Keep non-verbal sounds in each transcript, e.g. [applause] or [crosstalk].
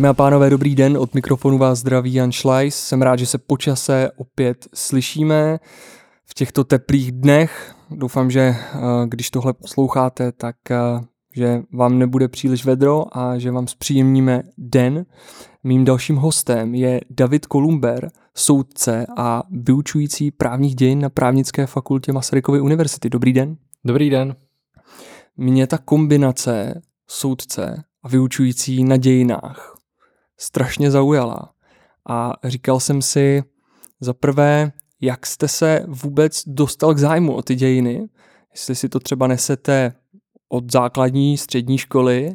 Dámy a pánové, dobrý den, od mikrofonu vás zdraví Jan Schleis. Jsem rád, že se počase opět slyšíme v těchto teplých dnech. Doufám, že eh, když tohle posloucháte, tak eh, že vám nebude příliš vedro a že vám zpříjemníme den. Mým dalším hostem je David Kolumber, soudce a vyučující právních dějin na právnické fakultě Masarykovy univerzity. Dobrý den. Dobrý den. Mě ta kombinace soudce a vyučující na dějinách strašně zaujala. A říkal jsem si za prvé, jak jste se vůbec dostal k zájmu o ty dějiny, jestli si to třeba nesete od základní, střední školy.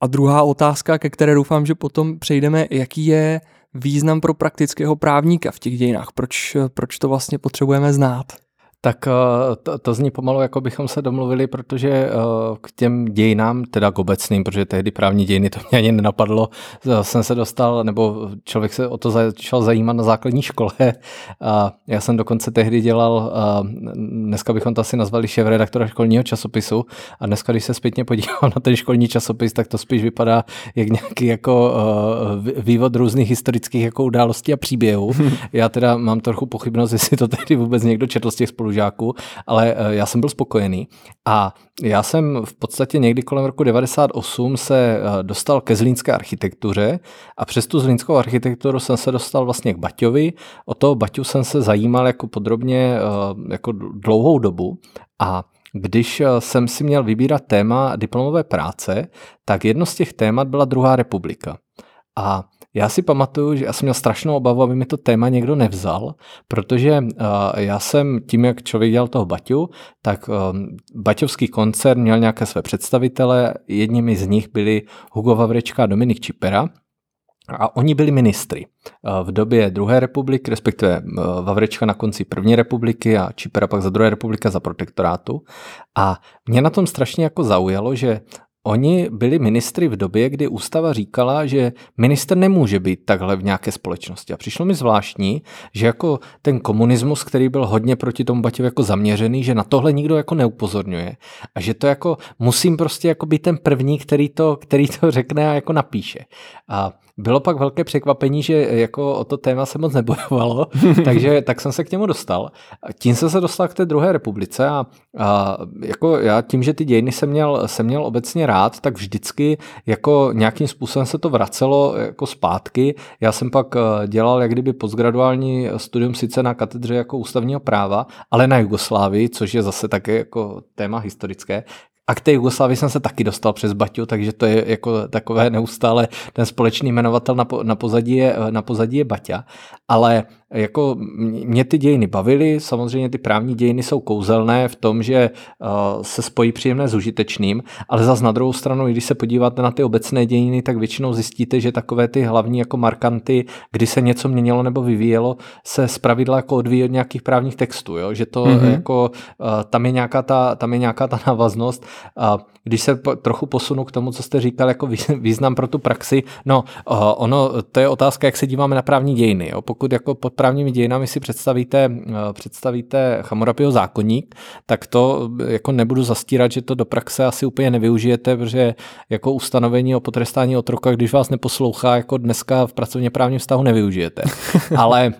A druhá otázka, ke které doufám, že potom přejdeme, jaký je význam pro praktického právníka v těch dějinách, proč, proč to vlastně potřebujeme znát. Tak eh, to, to zní pomalu, jako bychom se domluvili, protože eh, k těm dějinám, teda k obecným, protože tehdy právní dějiny to mě ani nenapadlo, eh, jsem se dostal, nebo člověk se o to začal zajímat na základní škole. A já jsem dokonce tehdy dělal, dneska bychom to asi nazvali šéf redaktora školního časopisu a dneska, když se zpětně podívám na ten školní časopis, tak to spíš vypadá jak nějaký jako vývod různých historických jako událostí a příběhů. [laughs] Já teda mám trochu pochybnost, jestli to tehdy vůbec někdo četl z těch spolu spolužáků, ale eh, já jsem byl spokojený. A já jsem v podstatě někdy kolem roku 98 se eh, dostal ke zlínské architektuře a přes tu zlínskou architekturu jsem se dostal vlastně k Baťovi. O toho Baťu jsem se zajímal jako podrobně eh, jako dlouhou dobu a když jsem si měl vybírat téma diplomové práce, tak jedno z těch témat byla druhá republika. A já si pamatuju, že já jsem měl strašnou obavu, aby mi to téma někdo nevzal, protože uh, já jsem tím, jak člověk dělal toho Baťu, tak um, Baťovský koncern měl nějaké své představitele, jedními z nich byli Hugo Vavrečka a Dominik Čipera, a oni byli ministry v době druhé republiky, respektive Vavrečka na konci první republiky a Čipera pak za druhé republika za protektorátu. A mě na tom strašně jako zaujalo, že Oni byli ministry v době, kdy ústava říkala, že minister nemůže být takhle v nějaké společnosti. A přišlo mi zvláštní, že jako ten komunismus, který byl hodně proti tomu Baťovi jako zaměřený, že na tohle nikdo jako neupozorňuje. A že to jako musím prostě jako být ten první, který to, který to řekne a jako napíše. A bylo pak velké překvapení, že jako o to téma se moc nebojovalo, [laughs] takže tak jsem se k němu dostal. Tím jsem se dostal k té druhé republice a, a jako já tím, že ty dějiny jsem měl, jsem měl obecně rád, tak vždycky jako nějakým způsobem se to vracelo jako zpátky. Já jsem pak eh, dělal jak kdyby postgraduální studium sice na katedře jako ústavního práva, ale na Jugoslávii, což je zase také jako téma historické, a k té Jugoslávii jsem se taky dostal přes Baťu, takže to je jako takové neustále ten společný jmenovatel na, po, na, pozadí je, na pozadí je Baťa. Ale jako mě ty dějiny bavily, samozřejmě ty právní dějiny jsou kouzelné v tom, že uh, se spojí příjemné s užitečným, ale zas na druhou stranu, když se podíváte na ty obecné dějiny, tak většinou zjistíte, že takové ty hlavní jako markanty, kdy se něco měnilo nebo vyvíjelo, se zpravidla jako odvíjí od nějakých právních textů, jo? že to mm-hmm. jako uh, tam je nějaká ta, tam je nějaká ta návaznost. Když se po, trochu posunu k tomu, co jste říkal jako význam pro tu praxi, no ono, to je otázka, jak se díváme na právní dějiny. Jo? Pokud jako pod právními dějinami si představíte, uh, představíte Chamurapiho zákonník, tak to jako nebudu zastírat, že to do praxe asi úplně nevyužijete, protože jako ustanovení o potrestání otroka, když vás neposlouchá, jako dneska v pracovně právním vztahu nevyužijete. [laughs] Ale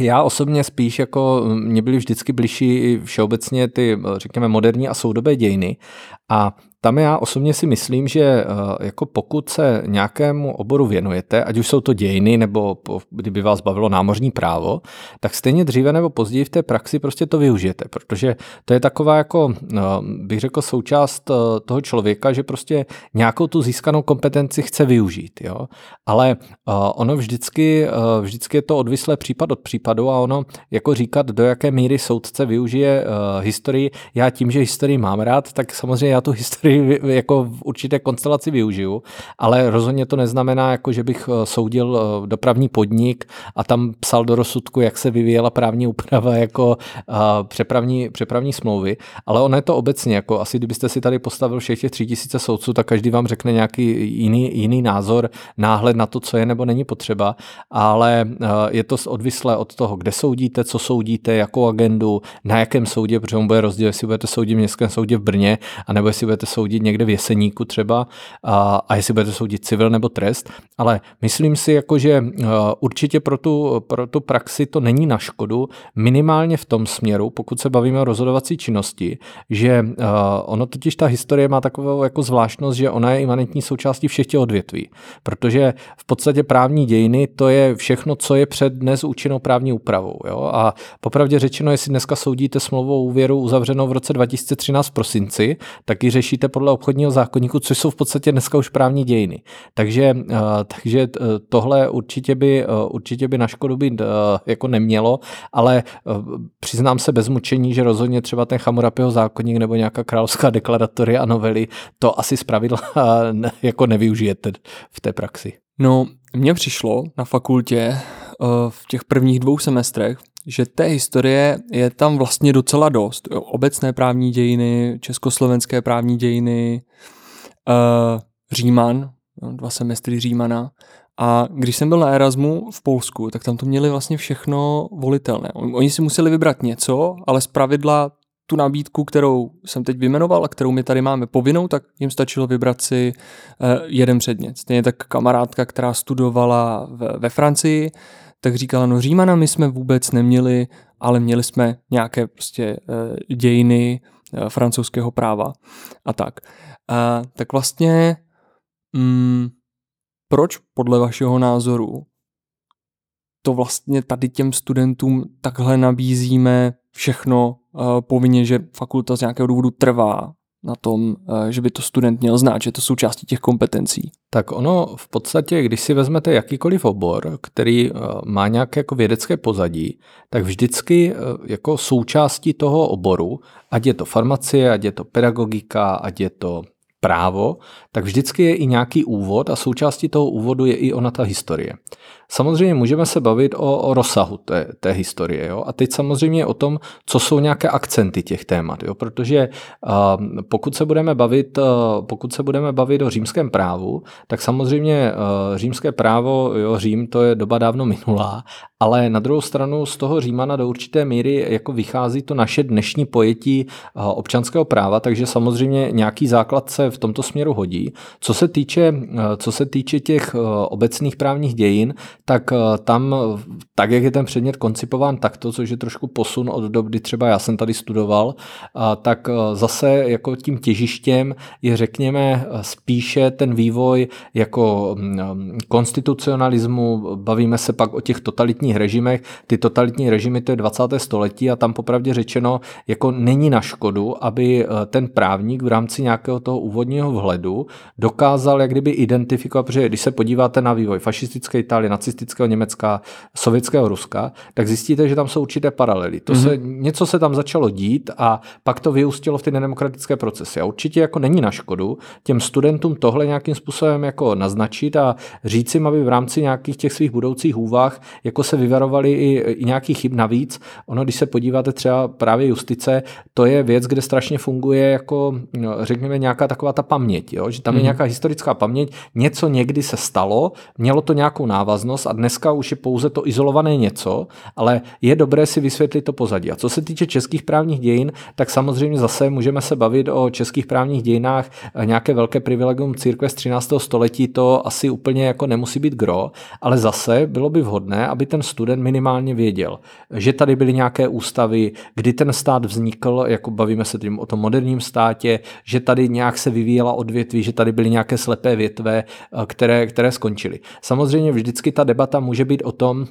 já osobně spíš jako mě byly vždycky blížší všeobecně ty, řekněme, moderní a soudobé dějiny. A tam já osobně si myslím, že eh, jako pokud se nějakému oboru věnujete, ať už jsou to dějiny, nebo kdyby vás bavilo námořní právo, tak stejně dříve nebo později v té praxi prostě to využijete, protože to je taková jako, eh, bych řekl, součást eh, toho člověka, že prostě nějakou tu získanou kompetenci chce využít. Jo? Ale ono vždycky, vždycky je to odvislé případ od případu a ono jako říkat, do jaké míry soudce využije historii. Já tím, že historii mám rád, tak samozřejmě já tu historii který jako v určité konstelaci využiju, ale rozhodně to neznamená, jako že bych eh, soudil eh, dopravní podnik a tam psal do rozsudku, jak se vyvíjela právní úprava jako eh, přepravní, přepravní smlouvy, ale ono je to obecně, jako asi kdybyste si tady postavil všech těch tři tisíce soudců, tak každý vám řekne nějaký jiný, jiný názor, náhled na to, co je nebo není potřeba, ale je to odvislé od toho, kde soudíte, co soudíte, jakou agendu, na jakém soudě, protože on bude rozdíl, jestli budete soudit v městském soudě v Brně, anebo jestli budete soudit někde v Jeseníku třeba a, a jestli budete soudit civil nebo trest, ale myslím si, jako, že určitě pro tu, pro tu praxi to není na škodu, minimálně v tom směru, pokud se bavíme o rozhodovací činnosti, že ono totiž ta historie má takovou jako zvláštnost, že ona je imanentní součástí všech těch odvětví, protože v podstatě právní dějiny to je všechno, co je před dnes účinnou právní úpravou. Jo? A popravdě řečeno, jestli dneska soudíte smlouvu o úvěru uzavřenou v roce 2013 v prosinci, tak ji řešíte podle obchodního zákonníku, což jsou v podstatě dneska už právní dějiny. Takže, uh, takže uh, tohle určitě by, uh, určitě by na škodu být jako nemělo, ale přiznám se bez mučení, že rozhodně třeba ten Chamurapiho zákonník nebo nějaká královská [laughs] deklaratory a novely to asi zpravidla jako nevyužijete v té praxi. No, mně přišlo na fakultě v těch prvních dvou semestrech, že té historie je tam vlastně docela dost. Obecné právní dějiny, československé právní dějiny, uh, Říman, dva semestry Římana. A když jsem byl na Erasmu v Polsku, tak tam to měli vlastně všechno volitelné. Oni si museli vybrat něco, ale z pravidla tu nabídku, kterou jsem teď vyjmenoval a kterou my tady máme povinnou, tak jim stačilo vybrat si uh, jeden předmět. Stejně tak kamarádka, která studovala ve Francii, tak říkala, no Římana my jsme vůbec neměli, ale měli jsme nějaké prostě uh, dějiny uh, francouzského práva a tak. Uh, tak vlastně mm, proč podle vašeho názoru to vlastně tady těm studentům takhle nabízíme všechno uh, povinně, že fakulta z nějakého důvodu trvá na tom, eh, že by to student měl znát, že to součástí těch kompetencí? Tak ono v podstatě, když si vezmete jakýkoliv obor, který eh, má nějaké jako vědecké pozadí, tak vždycky eh, jako součástí toho oboru, ať je to farmacie, ať je to pedagogika, ať je to právo, tak vždycky je i nějaký úvod a součástí toho úvodu je i ona ta historie. Samozřejmě můžeme se bavit o, o rozsahu té, té historie. Jo? A teď samozřejmě o tom, co jsou nějaké akcenty těch témat. Jo? Protože uh, pokud, se budeme bavit, uh, pokud se budeme bavit o římském právu, tak samozřejmě uh, římské právo, jo, Řím, to je doba dávno minulá, ale na druhou stranu z toho Římana do určité míry jako vychází to naše dnešní pojetí občanského práva, takže samozřejmě nějaký základ se v tomto směru hodí. Co se týče, co se týče těch obecných právních dějin, tak eh, tam, tak jak je ten předmět koncipován takto, což je trošku posun od doby, kdy třeba já jsem tady studoval, tak eh, zase jako tím těžištěm je řekněme spíše ten vývoj jako mm, konstitucionalismu, bavíme se pak o těch totalitních režimech, ty totalitní režimy to je 20. století a tam popravdě řečeno jako není na škodu, aby eh, ten právník v rámci nějakého toho úvodního vhledu dokázal jak kdyby identifikovat, protože když se podíváte na vývoj fašistické Itálie, nacistického Německa, sovětského Ruska, tak zjistíte, že tam jsou určité paralely. To mm-hmm. se, něco se tam začalo dít a pak to vyústilo v ty nedemokratické procesy. A určitě jako není na škodu těm studentům tohle nějakým způsobem jako naznačit a říct jim, aby v rámci nějakých těch svých budoucích úvah jako se vyvarovali i, i nějaký chyb navíc. Ono, když se podíváte třeba právě justice, to je věc, kde strašně funguje jako, no, řekněme, nějaká taková ta paměť, jo? že tam mm-hmm. je mhm. nějaká historická paměť, něco někdy se stalo, mělo to nějakou návaznost, a dneska už je pouze to izolované něco, ale je dobré si vysvětlit to pozadí. A co se týče českých právních dějin, tak samozřejmě zase můžeme se bavit o českých právních dějinách nějaké velké privilegium církve z 13. století, to asi úplně jako nemusí být gro, ale zase bylo by vhodné, aby ten student minimálně věděl, že tady byly nějaké ústavy, kdy ten stát vznikl, jako bavíme se tím o tom moderním státě, že tady nějak se vyvíjela odvětví, že tady byly nějaké slepé větve, které, které skončily. Samozřejmě vždycky ta debata může být o tom,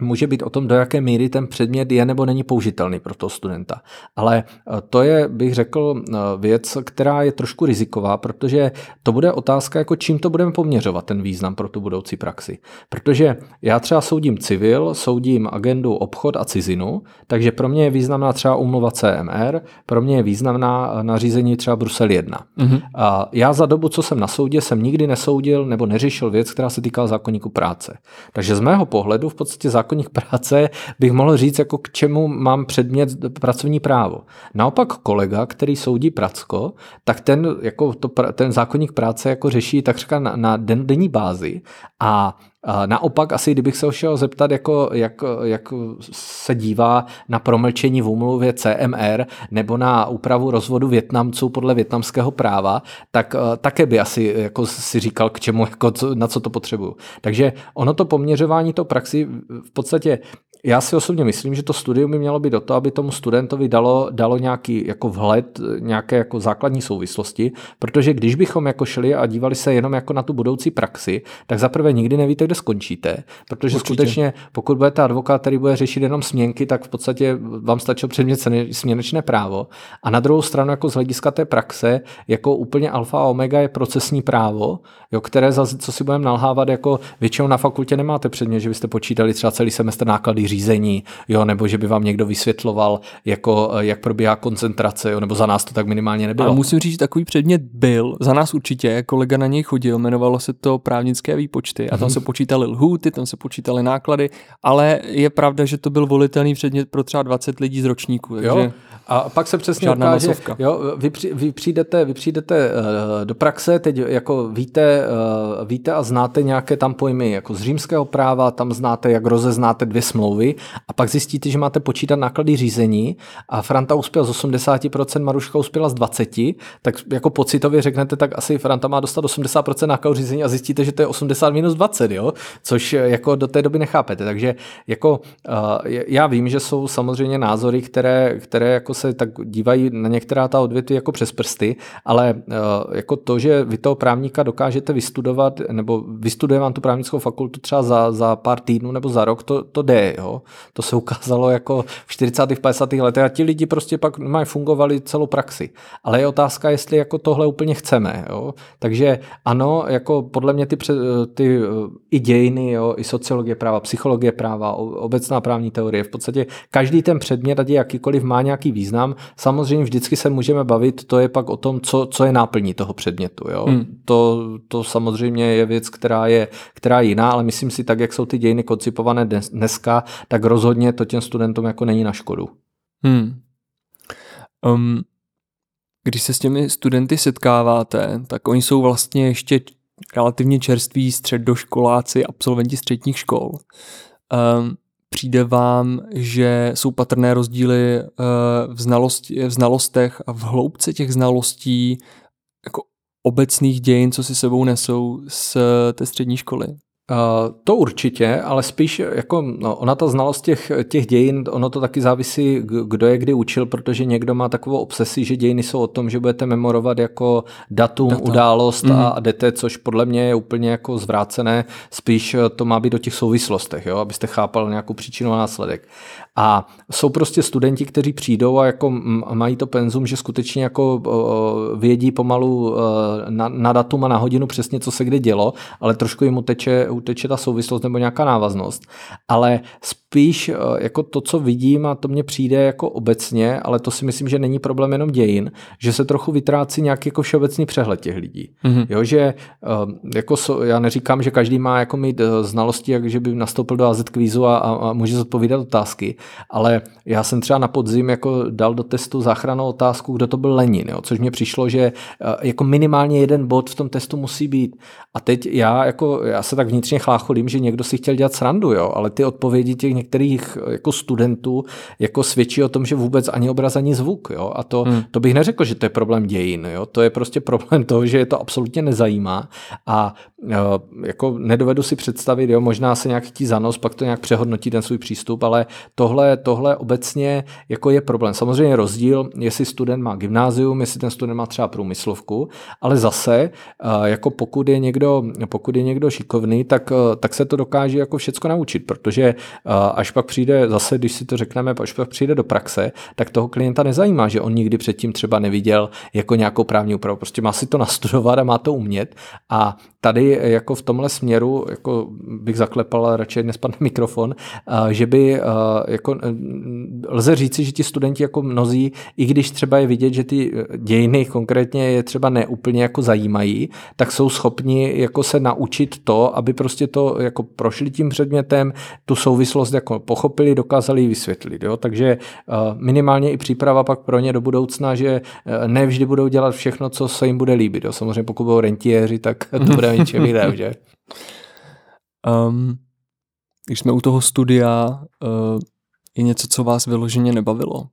může být o tom, do jaké míry ten předmět je nebo není použitelný pro toho studenta. Ale eh, to je, bych řekl, eh, věc, která je trošku riziková, protože to bude otázka, jako čím to budeme poměřovat, ten význam pro tu budoucí praxi. Protože já třeba soudím civil, soudím agendu obchod a cizinu, takže pro mě je významná třeba umluva CMR, pro mě je významná eh, nařízení třeba Brusel 1. Mm-hmm. A já za dobu, co jsem na soudě, jsem nikdy nesoudil nebo neřešil věc, která se týkala zákonníku práce. Takže z mého pohledu v podstatě zákon zákonník práce bych mohl říct, jako k čemu mám předmět pracovní právo. Naopak kolega, který soudí Pracko, tak ten, jako to, ten zákonník práce jako řeší takřka na, na den, denní bázi a Naopak asi, kdybych se šel zeptat, jako, jak, jak se dívá na promlčení v úmluvě CMR nebo na úpravu rozvodu Větnamců podle větnamského práva, tak eh, také by asi jako si říkal, k čemu, jako, na co to potřebuju. Takže ono to poměřování to praxi v podstatě já si osobně myslím, že to studium by mělo být do toho, aby tomu studentovi dalo, dalo nějaký jako vhled, nějaké jako základní souvislosti, protože když bychom jako šli a dívali se jenom jako na tu budoucí praxi, tak zaprvé nikdy nevíte, kde skončíte, protože Určitě. skutečně pokud budete advokát, který bude řešit jenom směnky, tak v podstatě vám stačí předmět směnečné právo. A na druhou stranu jako z hlediska té praxe, jako úplně alfa a omega je procesní právo, jo, které zase, co si budeme nalhávat, jako většinou na fakultě nemáte předmět, že byste počítali třeba celý semestr náklady řízení, jo, nebo že by vám někdo vysvětloval, jako, jak probíhá koncentrace, jo, nebo za nás to tak minimálně nebylo. Ale musím říct, že takový předmět byl, za nás určitě, kolega na něj chodil, jmenovalo se to právnické výpočty a tam mm-hmm. se počítaly lhůty, tam se počítaly náklady, ale je pravda, že to byl volitelný předmět pro třeba 20 lidí z ročníku. Takže... Jo, a pak se přesně ukáže, masovka. jo, vy, vy, přijdete, vy přijdete uh, do praxe, teď jako víte, uh, víte a znáte nějaké tam pojmy jako z římského práva, tam znáte, jak rozeznáte dvě smlouvy a pak zjistíte, že máte počítat náklady řízení a Franta uspěl z 80%, Maruška uspěla z 20%, tak jako pocitově řeknete, tak asi Franta má dostat 80% nákladů řízení a zjistíte, že to je 80 minus 20, jo? což jako do té doby nechápete. Takže jako uh, já vím, že jsou samozřejmě názory, které, které jako se tak dívají na některá ta odvětví jako přes prsty, ale uh, jako to, že vy toho právníka dokážete vystudovat, nebo vystuduje vám tu právnickou fakultu třeba za, za pár týdnů nebo za rok, to, to jde. Jo? To se ukázalo jako v 40. 50. letech a ti lidi prostě pak mají fungovali celou praxi. Ale je otázka, jestli jako tohle úplně chceme. Jo? Takže ano, jako podle mě ty, ty eh, i dějiny, jo, i sociologie práva, psychologie práva, obecná právní teorie, v podstatě každý ten předmět, ať je jakýkoliv, má nějaký význam. Samozřejmě vždycky se můžeme bavit, to je pak o tom, co, co je náplní toho předmětu. Jo? Hmm. To, to samozřejmě je věc, která je, která je jiná, ale myslím si tak, jak jsou ty dějiny koncipované dneska, tak rozhodně to těm studentům jako není na škodu. Hmm. Um, když se s těmi studenty setkáváte, tak oni jsou vlastně ještě relativně čerství středoškoláci, absolventi středních škol. Um, přijde vám, že jsou patrné rozdíly uh, v, znalosti, v znalostech a v hloubce těch znalostí jako obecných dějin, co si sebou nesou z té střední školy? Uh, to určitě, ale spíš jako no, ona ta znalost těch, těch dějin, ono to taky závisí, kdo je kdy učil, protože někdo má takovou obsesi, že dějiny jsou o tom, že budete memorovat jako datum, Data. událost mm. a jdete, což podle mě je úplně jako zvrácené, spíš to má být o těch souvislostech, jo, abyste chápal nějakou příčinu a následek. A jsou prostě studenti, kteří přijdou a jako mají to penzum, že skutečně jako vědí pomalu na, na datum a na hodinu přesně, co se kde dělo, ale trošku jim uteče, uteče ta souvislost nebo nějaká návaznost. Ale spíš e, jako to, co vidím a to mně přijde jako obecně, ale to si myslím, že není problém jenom dějin, že se trochu vytrácí nějaký jako všeobecný přehled těch lidí. Mm-hmm. Jo, že e, jako já neříkám, že každý má jako mít znalosti, jak že by nastoupil do AZ kvízu a, a může zodpovídat otázky, ale já jsem třeba na podzim jako dal do testu záchranou otázku, kdo to byl Lenin, jo, což mě přišlo, že eh, jako minimálně jeden bod v tom testu musí být. A teď já, jako, já se tak vnitřně chlácholím, že někdo si chtěl dělat srandu, jo, ale ty odpovědi těch některých eh, jako studentů jako svědčí o tom, že vůbec ani obraz, ani zvuk. Jo, a to, hmm. to bych neřekl, že to je problém dějin. Jo, to je prostě problém toho, že je to absolutně nezajímá a eh, jako nedovedu si představit, jo, možná se nějak ti zanos, pak to nějak přehodnotí ten svůj přístup, ale tohle, tohle obecně jako je problém. Samozřejmě rozdíl, jestli student má gymnázium, jestli ten student má třeba průmyslovku, ale zase, eh, jako pokud je někdo, pokud je někdo šikovný, tak, eh, tak se to dokáže jako všecko naučit, protože eh, až pak přijde, zase když si to řekneme, až pak přijde do praxe, tak toho klienta nezajímá, že on nikdy předtím třeba neviděl jako nějakou právní úpravu. Prostě má si to nastudovat a má to umět a tady jako v tomhle směru jako bych zaklepal, radši nespadne [laughs] mikrofon, že by jako lze říci, že ti studenti jako mnozí, i když třeba je vidět, že ty dějiny konkrétně je třeba neúplně jako zajímají, tak jsou schopni jako se naučit to, aby prostě to jako prošli tím předmětem, tu souvislost jako pochopili, dokázali ji vysvětlit. Jo? Takže minimálně i příprava pak pro ně do budoucna, že ne vždy budou dělat všechno, co se jim bude líbit. Jo? Samozřejmě pokud budou rentiéři, tak [laughs] to bude něčem jiném, že? [laughs] Um, když jsme u toho studia, uh, je něco, co vás vyloženě nebavilo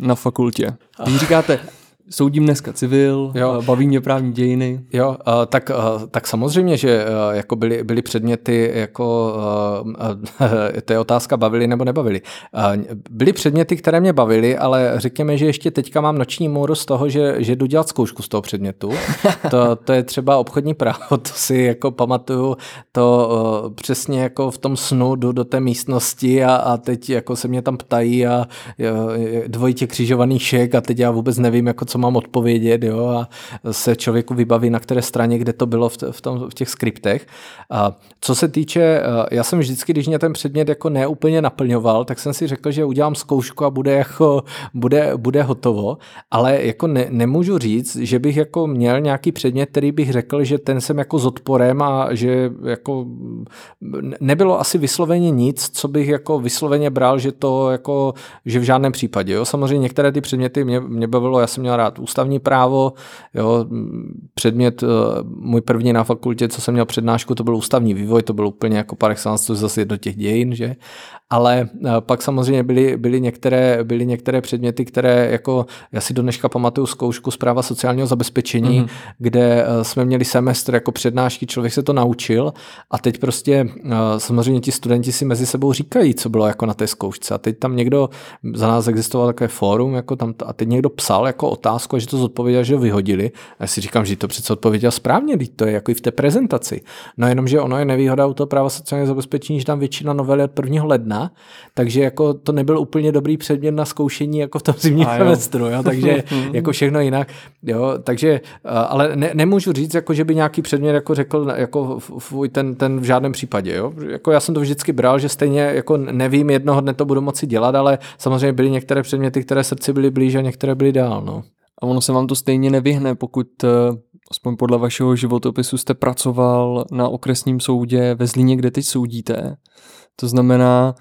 na fakultě. Když říkáte, soudím dneska civil, jo. baví mě právní dějiny. Jo, tak, tak samozřejmě, že jako byly, byly předměty, jako [laughs] to je otázka, bavily nebo nebavily. Byly předměty, které mě bavily, ale řekněme, že ještě teďka mám noční můru z toho, že, že jdu dělat zkoušku z toho předmětu. [laughs] To, to je třeba obchodní právo, to si jako pamatuju, to přesně jako v tom snu jdu do té místnosti a, a teď jako se mě tam ptají a dvojitě křižovaný šek a teď já vůbec nevím, jako co mám odpovědět, jo, a se člověku vybaví, na které straně, kde to bylo v, v, tom, v těch skriptech. A co se týče, eh, já jsem vždycky, když mě ten předmět jako neúplně naplňoval, tak jsem si řekl, že udělám zkoušku a bude, jako, bude, bude hotovo, ale jako ne, nemůžu říct, že bych jako měl nějaký předmět, který bych řekl, že ten jsem jako s odporem a že jako nebylo asi vysloveně nic, co bych jako vysloveně bral, že to jako, že v žádném případě. Jo. Samozřejmě některé ty předměty mě, mě bavilo, já jsem měl rád ústavní právo, jo, předmět, eh, můj první na fakultě, co jsem měl přednášku, to byl ústavní vývoj, to byl úplně jako par excellence, zase do těch dějin, že? Ale eh, pak samozřejmě byly, byly, některé, byly některé předměty, které jako, já si do dneška pamatuju zkoušku zpráva sociálního zabezpečení, mm-hmm. kde eh, jsme měli semestr jako přednášky, člověk se to naučil a teď prostě samozřejmě ti studenti si mezi sebou říkají, co bylo jako na té zkoušce a teď tam někdo, za nás existoval takové fórum, jako tam, a teď někdo psal jako otázku a že to zodpověděl, že ho vyhodili. A já si říkám, že to přece odpověděl správně, teď to je jako i v té prezentaci. No jenom, že ono je nevýhoda u toho práva sociálního zabezpečení, že tam většina novel je od 1. ledna, takže jako to nebyl úplně dobrý předmět na zkoušení jako v tom zimním semestru, jo, takže [laughs] jako všechno jinak, jo, takže, ale ne, nemůžu říct, jako že by nějaký předmět jako řekl, jako fuj, ten, ten v žádném případě, jo, jako já jsem to vždycky bral, že stejně jako nevím, jednoho dne to budu moci dělat, ale samozřejmě byly některé předměty, které srdci byly blíže a některé byly dál, no. A ono se vám to stejně nevyhne, pokud eh, aspoň podle vašeho životopisu jste pracoval na okresním soudě ve Zlíně, kde teď soudíte. To znamená,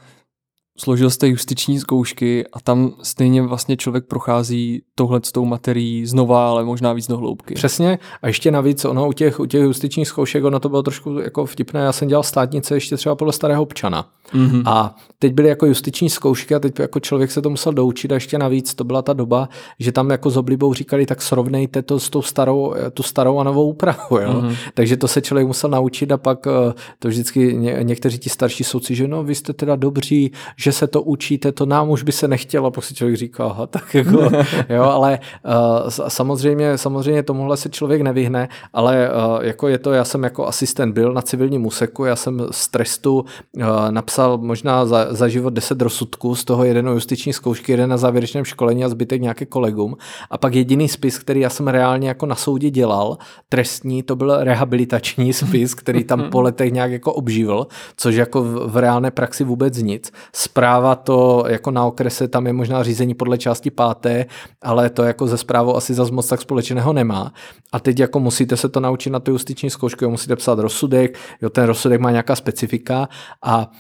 složil jste justiční zkoušky a tam stejně vlastně člověk prochází tohle s tou materií znova, ale možná víc do hloubky. Přesně. A ještě navíc, ono u těch, u těch justičních zkoušek, ono to bylo trošku jako vtipné. Já jsem dělal státnice ještě třeba podle starého občana. Mm-hmm. A teď byly jako justiční zkoušky a teď jako člověk se to musel doučit a ještě navíc to byla ta doba, že tam jako s oblibou říkali, tak srovnejte to s tou starou, tu starou a novou úpravu. Jo? Mm-hmm. Takže to se člověk musel naučit a pak eh, to vždycky ně, někteří ti starší soudci, že no vy jste teda dobří, že se to učíte, to nám už by se nechtělo, si člověk říká, aha, tak jako, [laughs] jo, ale uh, samozřejmě, samozřejmě tomuhle se člověk nevyhne, ale uh, jako je to, já jsem jako asistent byl na civilním úseku, já jsem z trestu uh, napsal možná za, za život 10 rozsudků, z toho jeden justiční zkoušky, jeden na závěrečném školení a zbytek nějaké kolegům. A pak jediný spis, který já jsem reálně jako na soudě dělal, trestní, to byl rehabilitační [laughs] spis, který tam po letech nějak jako obživil, což jako v, v reálné praxi vůbec nic. Zpráva to jako na okrese, tam je možná řízení podle části páté, ale to jako ze zprávou asi zas moc tak společného nemá. A teď jako musíte se to naučit na tu justiční zkoušku, musíte psát rozsudek, jo, ten rozsudek má nějaká specifika a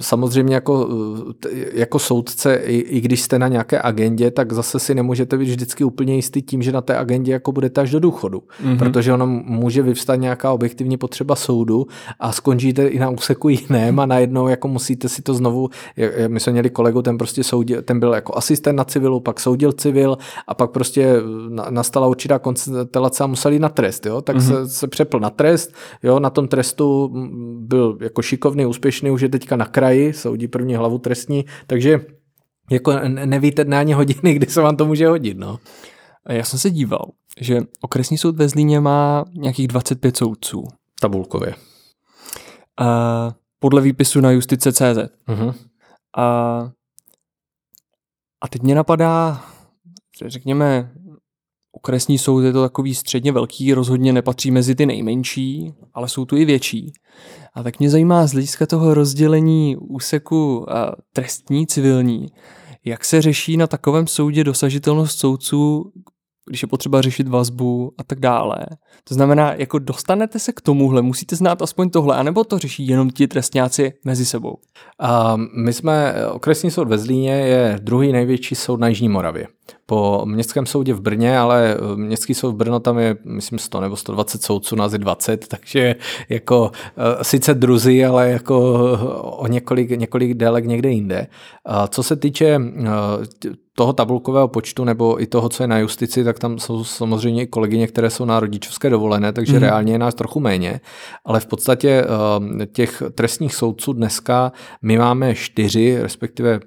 Samozřejmě jako, jako soudce, i, i když jste na nějaké agendě, tak zase si nemůžete být vždycky úplně jistý tím, že na té agendě jako budete až do důchodu. Mm-hmm. Protože ono může vyvstat nějaká objektivní potřeba soudu a skončíte i na úseku jiném a najednou jako musíte si to znovu, my jsme měli kolegu, ten prostě soudil, ten byl jako asistent na civilu, pak soudil civil a pak prostě nastala určitá konstelace a museli na trest, jo? tak mm-hmm. se, se přepl na trest, jo? na tom trestu byl jako šikovný, úspěšný, už je teď teďka na kraji, soudí první hlavu trestní, takže jako nevíte dne ani hodiny, [laughs] kdy se vám to může hodit. No. Já jsem se díval, že okresní soud ve Zlíně má nějakých 25 soudců. Tabulkově. A podle výpisu na justice.cz. Uh-huh. A, a teď mě napadá, řekněme, okresní soud je to takový středně velký, rozhodně nepatří mezi ty nejmenší, ale jsou tu i větší. A tak mě zajímá z hlediska toho rozdělení úseku trestní, civilní, jak se řeší na takovém soudě dosažitelnost soudců, když je potřeba řešit vazbu a tak dále. To znamená, jako dostanete se k tomuhle, musíte znát aspoň tohle, anebo to řeší jenom ti trestňáci mezi sebou? A my jsme, okresní soud ve Zlíně je druhý největší soud na Jižní Moravě. Po městském soudě v Brně, ale eh, městský soud v Brno tam je, myslím, 100 nebo 120 soudců, nás je 20, takže jako eh, sice druzí, ale jako o několik, několik délek někde jinde. Co se týče toho tabulkového počtu nebo i toho, co je na justici, tak tam jsou samozřejmě i kolegyně, které jsou na rodičovské dovolené, takže mm. reálně je nás trochu méně, ale v podstatě těch trestních soudců dneska my máme čtyři, respektive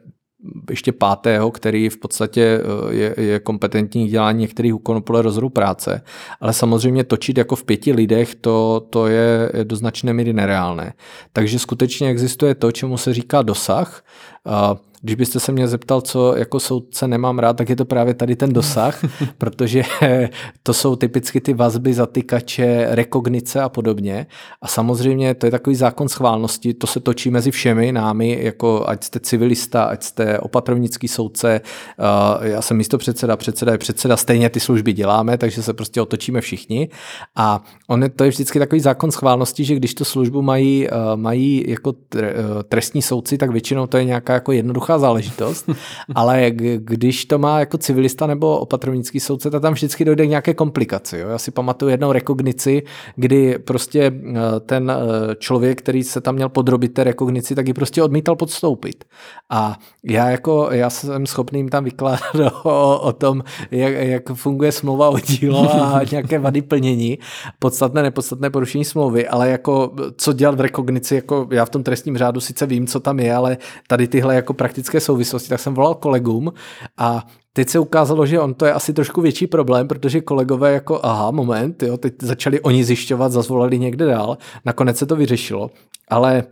ještě pátého, který v podstatě eh, je, je kompetentní k dělání některých úkonů podle rozhodu práce, ale samozřejmě točit jako v pěti lidech, to, to je do značné míry nereálné. Takže skutečně existuje to, čemu se říká dosah. Když byste se mě zeptal, co jako soudce nemám rád, tak je to právě tady ten dosah, [laughs] protože to jsou typicky ty vazby, zatykače, rekognice a podobně. A samozřejmě to je takový zákon schválnosti, to se točí mezi všemi námi, jako ať jste civilista, ať jste opatrovnický soudce, já jsem místo předseda, předseda je předseda, stejně ty služby děláme, takže se prostě otočíme všichni. A on je, to je vždycky takový zákon schválnosti, že když tu službu mají, mají jako trestní soudci, tak většinou to je nějaká jako jednoduchá záležitost, ale když to má jako civilista nebo opatrovnický soudce, tak tam vždycky dojde k nějaké komplikaci. Jo? Já si pamatuju jednou rekognici, kdy prostě eh, ten eh, člověk, který se tam měl podrobit té rekognici, tak ji prostě odmítal podstoupit. A já jako, já jsem schopný jim tam vykládat o, o tom, jak, jak funguje smlouva o dílo a nějaké vady plnění, podstatné, nepodstatné porušení smlouvy, ale jako co dělat v rekognici, jako já v tom trestním řádu sice vím, co tam je, ale tady tyhle jako praktické praktické souvislosti, tak jsem volal kolegům a Teď se ukázalo, že on to je asi trošku větší problém, protože kolegové jako, aha, moment, jo, teď začali oni zjišťovat, zazvolali někde dál, nakonec se to vyřešilo, ale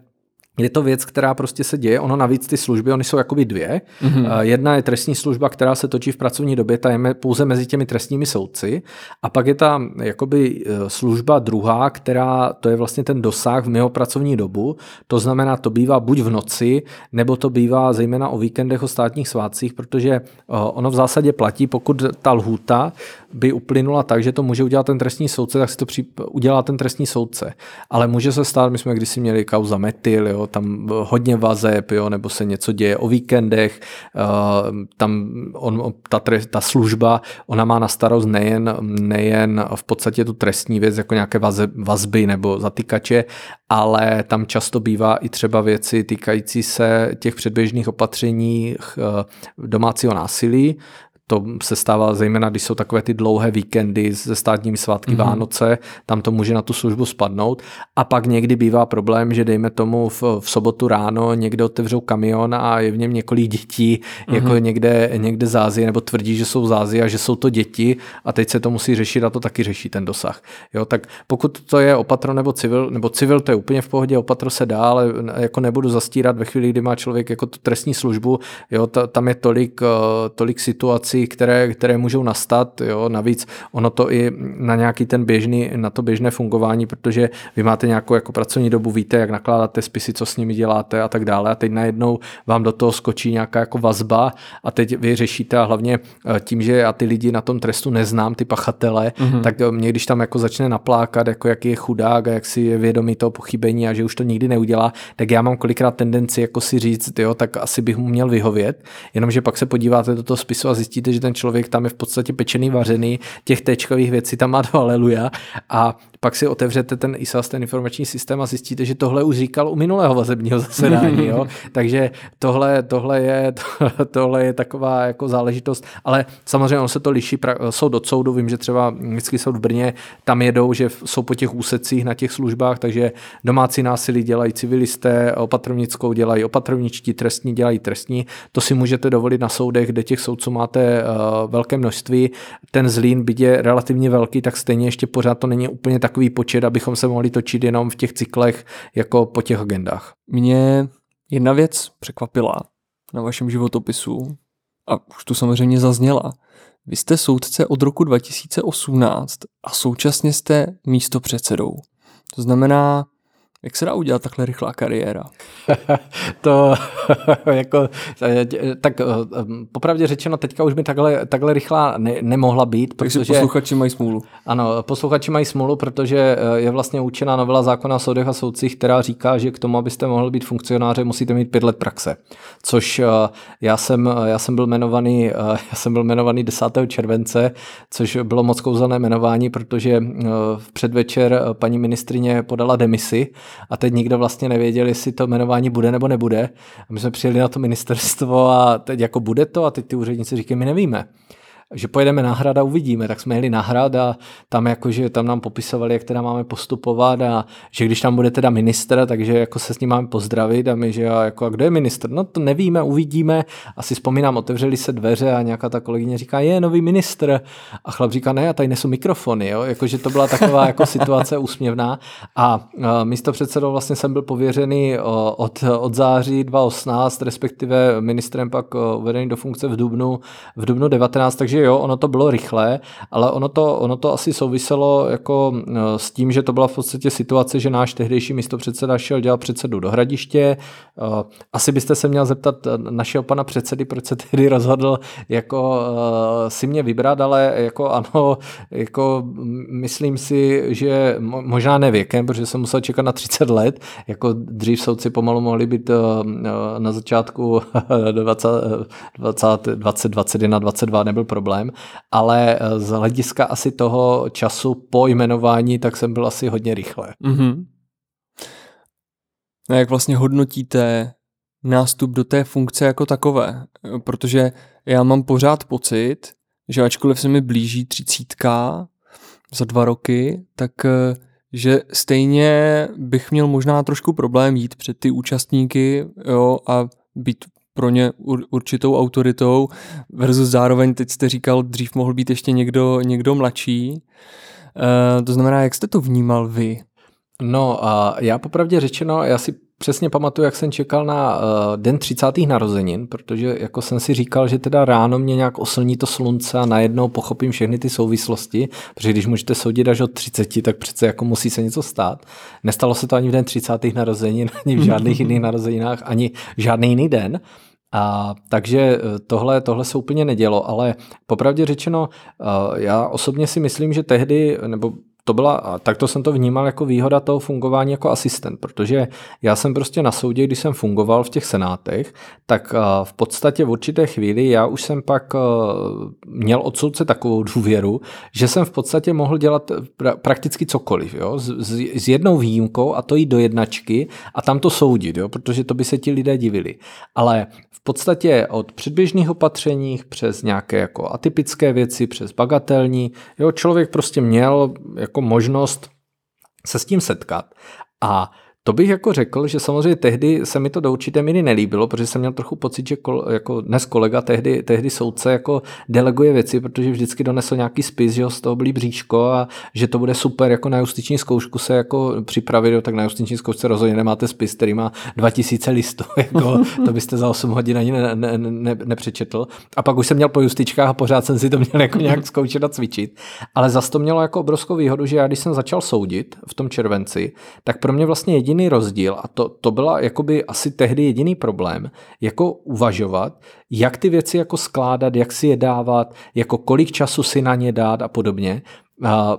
je to věc, která prostě se děje. Ono navíc ty služby, oni jsou jakoby dvě. Mm-hmm. Jedna je trestní služba, která se točí v pracovní době, ta je pouze mezi těmi trestními soudci. A pak je ta jakoby eh, služba druhá, která to je vlastně ten dosah v mimo pracovní dobu. To znamená, to bývá buď v noci, nebo to bývá zejména o víkendech, o státních svátcích, protože eh, ono v zásadě platí, pokud ta lhůta by uplynula tak, že to může udělat ten trestní soudce, tak si to udělá ten trestní soudce. Ale může se stát, my jsme kdysi měli kauza metyl, jo, tam hodně vazeb, jo, nebo se něco děje o víkendech, uh, tam on, ta, ta služba, ona má na starost nejen, nejen v podstatě tu trestní věc, jako nějaké vazby nebo zatykače, ale tam často bývá i třeba věci týkající se těch předběžných opatření uh, domácího násilí, to se stává zejména, když jsou takové ty dlouhé víkendy se státními svátky mm-hmm. Vánoce, tam to může na tu službu spadnout. A pak někdy bývá problém, že dejme tomu v, v sobotu ráno někde otevřou kamion a je v něm několik dětí, mm-hmm. jako někde, někde zází, nebo tvrdí, že jsou zází a že jsou to děti a teď se to musí řešit a to taky řeší ten dosah. Jo, tak pokud to je opatro nebo civil, nebo civil to je úplně v pohodě, opatro se dá, ale jako nebudu zastírat ve chvíli, kdy má člověk jako tu trestní službu, jo, ta, tam je tolik, uh, tolik situací, věcí, které, které můžou nastat. Jo? Navíc ono to i na nějaký ten běžný, na to běžné fungování, protože vy máte nějakou jako pracovní dobu, víte, jak nakládáte spisy, co s nimi děláte a tak dále. A teď najednou vám do toho skočí nějaká jako vazba a teď vy řešíte a hlavně eh, tím, že já ty lidi na tom trestu neznám, ty pachatele, mm-hmm. tak eh, mě když tam jako začne naplákat, jako jaký je chudák a jak si je vědomý toho pochybení a že už to nikdy neudělá, tak já mám kolikrát tendenci jako si říct, jo, tak asi bych mu měl vyhovět, jenomže pak se podíváte do toho spisu a zjistíte, zjistíte, že ten člověk tam je v podstatě pečený, vařený, těch tečkových věcí tam má do aleluja. A pak si otevřete ten ISAS, ten informační systém a zjistíte, že tohle už říkal u minulého vazebního zasedání. Jo? [laughs] Takže tohle, tohle, je, [laughs] tohle je taková jako záležitost, ale samozřejmě ono se to liší soud od soudu. Vím, že třeba Městský soud v Brně tam jedou, že jsou po těch úsecích na těch službách, takže domácí násilí dělají civilisté, opatrovnickou dělají opatrovničtí, trestní dělají trestní. To si můžete dovolit na soudech, kde těch soudců máte uh, velké množství. Ten zlín, byť je relativně velký, tak stejně ještě pořád to není úplně tak takový počet, abychom se mohli točit jenom v těch cyklech jako po těch agendách. Mě jedna věc překvapila na vašem životopisu a už tu samozřejmě zazněla. Vy jste soudce od roku 2018 a současně jste místo předsedou. To znamená, Jak se dá udělat takhle rychlá kariéra? [laughs] to [laughs] jako, tak eh, popravdě řečeno, teďka už by takhle, takhle rychlá ne, nemohla být. Takže protože, posluchači mají smůlu. Ano, posluchači mají smůlu, protože eh, je vlastně účinná novela zákona o soudech a soudcích, která říká, že k tomu, abyste mohli být funkcionářem, musíte mít pět let praxe. Což eh, já jsem, já jsem byl jmenovaný, [laughs] já jsem byl jmenovaný 10. července, což bylo moc kouzelné jmenování, protože v předvečer paní ministrině podala demisi a teď nikdo vlastně nevěděl, jestli to jmenování bude nebo nebude. A my jsme přijeli na to ministerstvo a teď jako bude to a teď ty úředníci říkají, my nevíme že pojedeme na hrad a uvidíme. Tak jsme jeli na hrad a tam jakože tam nám popisovali, jak teda máme postupovat a že když tam bude teda ministr, takže jako se s ním máme pozdravit a my, že a jako a kdo je ministr? No to nevíme, uvidíme. Asi vzpomínám, otevřeli se dveře a nějaká ta kolegyně říká, je nový ministr. A chlap říká, ne, a tady nesu mikrofony, jo? Jakože to byla taková jako [laughs] situace úsměvná. A místo předsedou vlastně jsem byl pověřený od, od září 2018, respektive ministrem pak uvedený do funkce v Dubnu, v Dubnu 19, takže jo, ono to bylo rychlé, ale ono to, ono to asi souviselo jako e, s tím, že to byla v podstatě situace, že náš tehdejší místopředseda šel dělat předsedu do hradiště. E, asi byste se měl zeptat našeho pana předsedy, proč se tehdy rozhodl jako si mě vybrat, ale jako ano, jako myslím si, že možná nevěkem, protože jsem musel čekat na 30 let, jako dřív soudci pomalu mohli být na začátku 20, 20, 20 21, 22, nebyl problém problém, ale eh, z hlediska asi toho času po jmenování, tak jsem byl asi hodně rychle. Mm-hmm. A jak vlastně hodnotíte nástup do té funkce jako takové? Protože já mám pořád pocit, že ačkoliv se mi blíží třicítka za dva roky, tak eh, že stejně bych měl možná trošku problém jít před ty účastníky jo, a být pro ně určitou autoritou versus zároveň, teď jste říkal, dřív mohl být ještě někdo, někdo mladší. Uh, to znamená, jak jste to vnímal vy? No a já popravdě řečeno, já si přesně pamatuju, jak jsem čekal na uh, den 30. narozenin, protože jako jsem si říkal, že teda ráno mě nějak oslní to slunce a najednou pochopím všechny ty souvislosti, protože když můžete soudit až od 30, tak přece jako musí se něco stát. Nestalo se to ani v den 30. narozenin, ani v žádných jiných narozeninách, ani žádný jiný den. A, takže eh, tohle, tohle se úplně nedělo, ale popravdě řečeno, uh, já osobně si myslím, že tehdy, nebo to byla, tak to jsem to vnímal jako výhoda toho fungování jako asistent, protože já jsem prostě na soudě, když jsem fungoval v těch senátech, tak v podstatě v určité chvíli já už jsem pak měl od soudce takovou důvěru, že jsem v podstatě mohl dělat prakticky cokoliv, jo? S, s jednou výjimkou a to jít do jednačky a tam to soudit, jo? protože to by se ti lidé divili. Ale v podstatě od předběžných opatření přes nějaké jako atypické věci, přes bagatelní, jo? člověk prostě měl jako jako možnost se s tím setkat. A to bych jako řekl, že samozřejmě tehdy se mi to do určité míry nelíbilo, protože jsem měl trochu pocit, že kol, jako dnes kolega, tehdy, tehdy soudce jako deleguje věci, protože vždycky donesl nějaký spis, že ho z toho byli bříško a že to bude super jako na justiční zkoušku se jako připravit, tak na justiční zkoušce rozhodně nemáte spis, který má 2000 listů, [laughs] jako to byste za 8 hodin ani ne, ne, ne, nepřečetl. A pak už jsem měl po justičkách a pořád jsem si to měl jako nějak zkoušet a cvičit. Ale zase to mělo jako obrovskou výhodu, že já když jsem začal soudit v tom červenci, tak pro mě vlastně jediný jediný rozdíl a to, to byla jakoby asi tehdy jediný problém, jako uvažovat, jak ty věci jako skládat, jak si je dávat, jako kolik času si na ně dát a podobně. A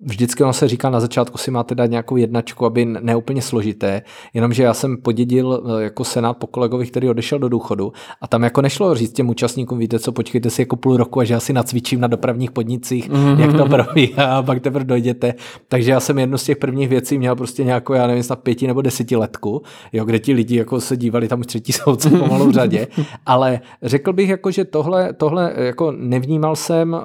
vždycky ono se říká na začátku si máte dát nějakou jednačku, aby neúplně složité, jenomže já jsem podědil eh, jako senát po kolegovi, který odešel do důchodu a tam jako nešlo říct těm účastníkům, víte co, počkejte si jako půl roku a že já si nacvičím na dopravních podnicích, mm-hmm. jak to probíhá a pak teprve dojdete. Takže já jsem jednu z těch prvních věcí měl prostě nějakou, já nevím, snad pěti nebo desetiletku, jo, kde ti lidi jako se dívali tam už třetí soudce pomalu v řadě, ale řekl bych jako, že tohle, tohle jako nevnímal jsem eh,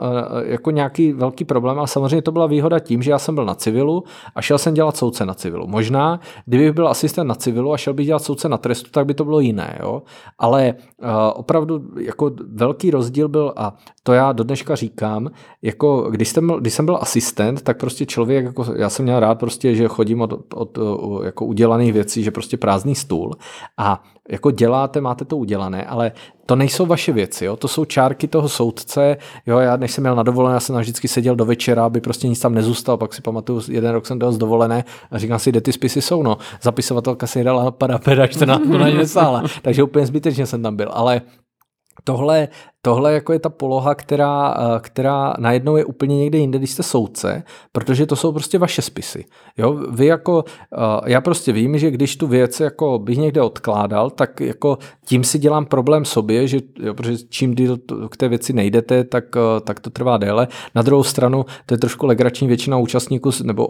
jako nějaký velký problém, ale samozřejmě to byla výhoda tím, že já jsem byl na civilu a šel jsem dělat soudce na civilu. Možná, kdybych byl asistent na civilu a šel bych dělat soudce na trestu, tak by to bylo jiné. Jo? Ale uh, opravdu jako velký rozdíl byl, a to já do dneška říkám, jako když jsem, byl, když jsem byl asistent, tak prostě člověk, jako já jsem měl rád prostě, že chodím od, od, od jako udělaných věcí, že prostě prázdný stůl a jako děláte, máte to udělané, ale to nejsou vaše věci, jo? to jsou čárky toho soudce, jo, já než jsem měl na dovolené, já jsem vždycky seděl do večera, aby prostě nic tam nezůstal, pak si pamatuju, jeden rok jsem dal z dovolené a říkám si, kde ty spisy jsou, no, zapisovatelka si dala parapeda 14 na ně [laughs] takže úplně zbytečně jsem tam byl, ale tohle, tohle jako je ta poloha, která, eh, která najednou je úplně někde jinde, když jste soudce, protože to jsou prostě vaše spisy. Jo? Vy jako, eh, já prostě vím, že když tu věc jako bych někde odkládal, tak jako tím si dělám problém sobě, že, jo, protože čím k té věci nejdete, tak, eh, tak to trvá déle. Na druhou stranu, to je trošku legrační většina účastníků, nebo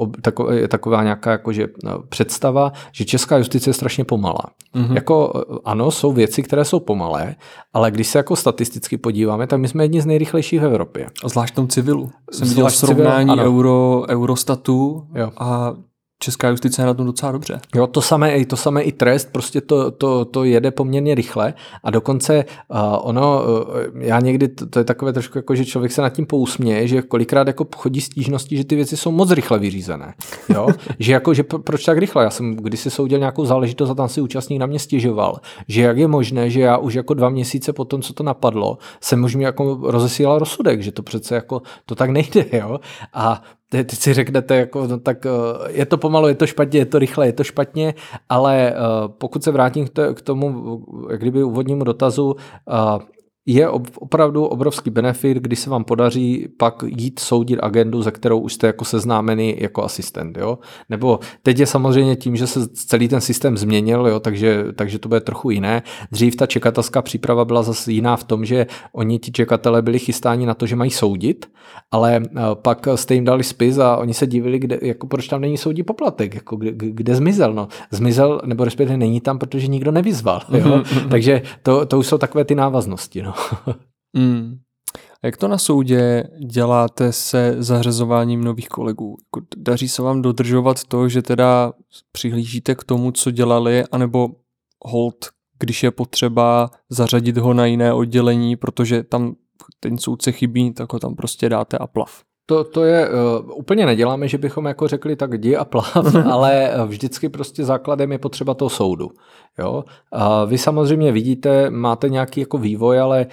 je taková nějaká jakože představa, že česká justice je strašně pomalá. Mm-hmm. Jako ano, jsou věci, které jsou pomalé, ale když se jako statisticky podíváme, tak my jsme jedni z nejrychlejších v Evropě. A zvlášť v tom civilu. Jsem viděl srovnání civil, Euro, Eurostatu jo. a česká justice je na tom docela dobře. Jo, to samé, to samé i trest, prostě to, to, to jede poměrně rychle a dokonce uh, ono, uh, já někdy, to, to je takové trošku jako, že člověk se nad tím pousměje, že kolikrát jako chodí stížnosti, že ty věci jsou moc rychle vyřízené. Jo? [laughs] že jako, že proč tak rychle? Já jsem kdysi soudil nějakou záležitost a tam si účastník na mě stěžoval, že jak je možné, že já už jako dva měsíce po tom, co to napadlo, jsem už mi jako rozesílal rozsudek, že to přece jako, to tak nejde, jo? A teď si řeknete, jako, no tak eh, je to pomalu, je to špatně, je to rychle, je to špatně, ale eh, pokud se vrátím k tomu, jak kdyby úvodnímu dotazu, eh, je opravdu obrovský benefit, když se vám podaří pak jít soudit agendu, ze kterou už jste jako seznámený jako asistent. Jo? Nebo teď je samozřejmě tím, že se celý ten systém změnil, jo? Takže, takže to bude trochu jiné. Dřív ta čekatelská příprava byla zase jiná v tom, že oni ti čekatele byli chystáni na to, že mají soudit, ale eh, pak jste jim dali spis a oni se divili, kde, jako proč tam není soudí poplatek, jako kde, kde zmizel. No, zmizel, nebo respektive není tam, protože nikdo nevyzval. Jo? [laughs] takže to, to už jsou takové ty návaznosti. No mm. A jak to na soudě děláte se zařazováním nových kolegů? Jako daří se vám dodržovat to, že teda přihlížíte k tomu, co dělali, anebo hold, když je potřeba zařadit ho na jiné oddělení, protože tam ten soudce chybí, tak ho tam prostě dáte a plav. To, to je, uh, úplně neděláme, že bychom jako řekli tak jdi a plav, [laughs] ale vždycky prostě základem je potřeba toho soudu. Jo? A vy samozřejmě vidíte, máte nějaký jako vývoj, ale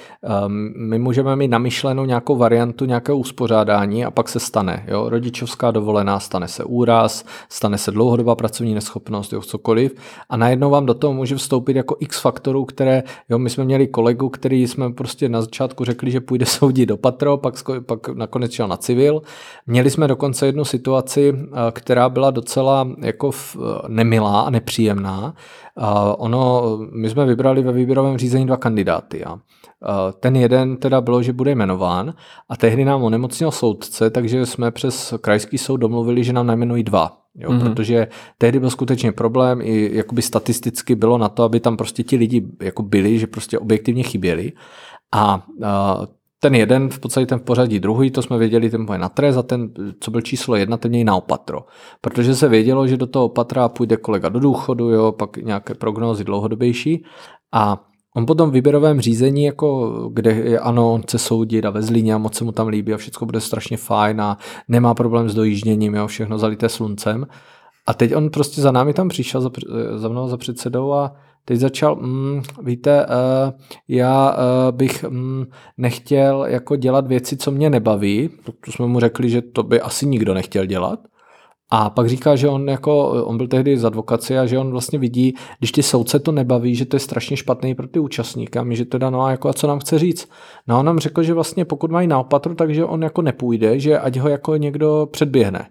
um, my můžeme mít namyšlenou nějakou variantu nějakého uspořádání a pak se stane. Jo? Rodičovská dovolená, stane se úraz, stane se dlouhodobá pracovní neschopnost, jo, cokoliv. A najednou vám do toho může vstoupit jako x faktorů, které, jo, my jsme měli kolegu, který jsme prostě na začátku řekli, že půjde [laughs] soudit do patro, pak, pak nakonec šel na civil. Měli jsme dokonce jednu situaci, která byla docela jako nemilá a nepříjemná, ono, my jsme vybrali ve výběrovém řízení dva kandidáty. A ten jeden teda bylo, že bude jmenován a tehdy nám onemocnil soudce, takže jsme přes krajský soud domluvili, že nám najmenují dva. Jo, mm-hmm. Protože tehdy byl skutečně problém, i jakoby statisticky bylo na to, aby tam prostě ti lidi jako byli, že prostě objektivně chyběli. A, a ten jeden, v podstatě ten v pořadí druhý, to jsme věděli, ten bude na trest a ten, co byl číslo jedna, ten měl na opatro. Protože se vědělo, že do toho opatra půjde kolega do důchodu, jo, pak nějaké prognózy dlouhodobější a On potom v výběrovém řízení, jako, kde je ano, on chce soudit a ve Zlíně a moc se mu tam líbí a všechno bude strašně fajn a nemá problém s dojížděním, jo, všechno zalité sluncem. A teď on prostě za námi tam přišel, za, za mnou, za předsedou a teď začal, mm, víte, uh, já uh, bych mm, nechtěl jako dělat věci, co mě nebaví, protože jsme mu řekli, že to by asi nikdo nechtěl dělat. A pak říká, že on jako, on byl tehdy z advokace a že on vlastně vidí, když ty soudce to nebaví, že to je strašně špatný pro ty účastníky a my, že teda no a jako a co nám chce říct. No a on nám řekl, že vlastně pokud mají na opatru, takže on jako nepůjde, že ať ho jako někdo předběhne.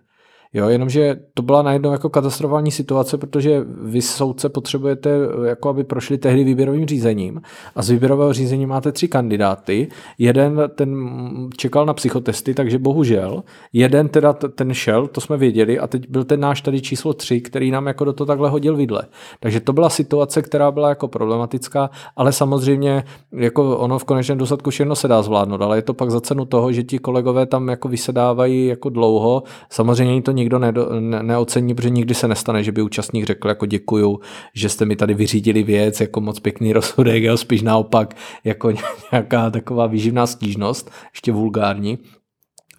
Jo, jenomže to byla najednou jako katastrofální situace, protože vy soudce potřebujete, jako aby prošli tehdy výběrovým řízením a z výběrového řízení máte tři kandidáty. Jeden ten čekal na psychotesty, takže bohužel. Jeden teda ten šel, to jsme věděli a teď byl ten náš tady číslo tři, který nám jako do toho takhle hodil vidle. Takže to byla situace, která byla jako problematická, ale samozřejmě jako ono v konečném důsledku všechno se dá zvládnout, ale je to pak za cenu toho, že ti kolegové tam jako vysedávají jako dlouho. Samozřejmě to nikdo nedo, ne, neocení, protože nikdy se nestane, že by účastník řekl jako děkuju, že jste mi tady vyřídili věc, jako moc pěkný rozsudek, jo, spíš naopak jako [laughs] nějaká taková výživná stížnost, ještě vulgární.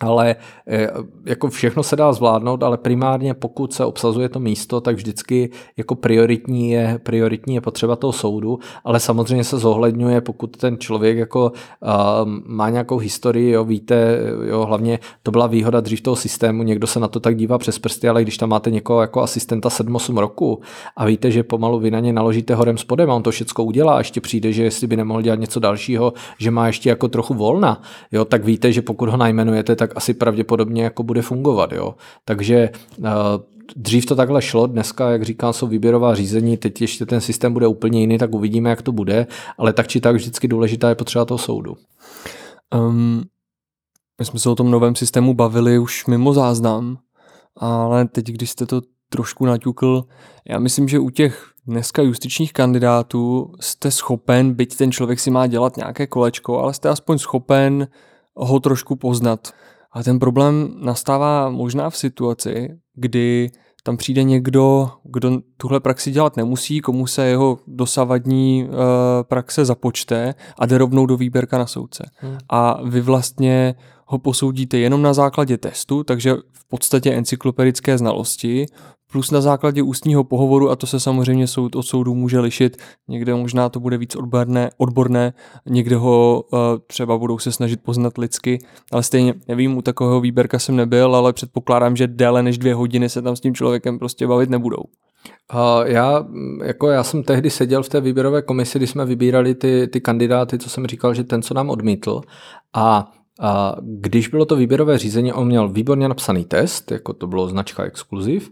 Ale eh, jako všechno se dá zvládnout, ale primárně pokud se obsazuje to místo, tak vždycky jako prioritní je, prioritní je potřeba toho soudu, ale samozřejmě se zohledňuje, pokud ten člověk jako uh, má nějakou historii, jo, víte, jo, hlavně to byla výhoda dřív toho systému, někdo se na to tak dívá přes prsty, ale když tam máte někoho jako asistenta 7-8 roku a víte, že pomalu vy na ně naložíte horem spodem a on to všechno udělá a ještě přijde, že jestli by nemohl dělat něco dalšího, že má ještě jako trochu volna, jo, tak víte, že pokud ho najmenujete, tak asi pravděpodobně jako bude fungovat. Jo. Takže uh, dřív to takhle šlo, dneska, jak říkám, jsou výběrová řízení, teď ještě ten systém bude úplně jiný, tak uvidíme, jak to bude, ale tak či tak vždycky důležitá je potřeba toho soudu. Um, my jsme se o tom novém systému bavili už mimo záznam, ale teď, když jste to trošku naťukl, já myslím, že u těch dneska justičních kandidátů jste schopen, byť ten člověk si má dělat nějaké kolečko, ale jste aspoň schopen ho trošku poznat. A ten problém nastává možná v situaci, kdy tam přijde někdo, kdo tuhle praxi dělat nemusí, komu se jeho dosavadní uh, praxe započte a jde rovnou do výběrka na soudce. Hmm. A vy vlastně ho posoudíte jenom na základě testu, takže v podstatě encyklopedické znalosti, plus na základě ústního pohovoru, a to se samozřejmě soud od soudu může lišit, někde možná to bude víc odborné, odborné někde ho uh, třeba budou se snažit poznat lidsky, ale stejně nevím, u takového výběrka jsem nebyl, ale předpokládám, že déle než dvě hodiny se tam s tím člověkem prostě bavit nebudou. Uh, já, jako já jsem tehdy seděl v té výběrové komisi, kdy jsme vybírali ty, ty kandidáty, co jsem říkal, že ten, co nám odmítl. A a když bylo to výběrové řízení, on měl výborně napsaný test, jako to bylo značka exkluziv,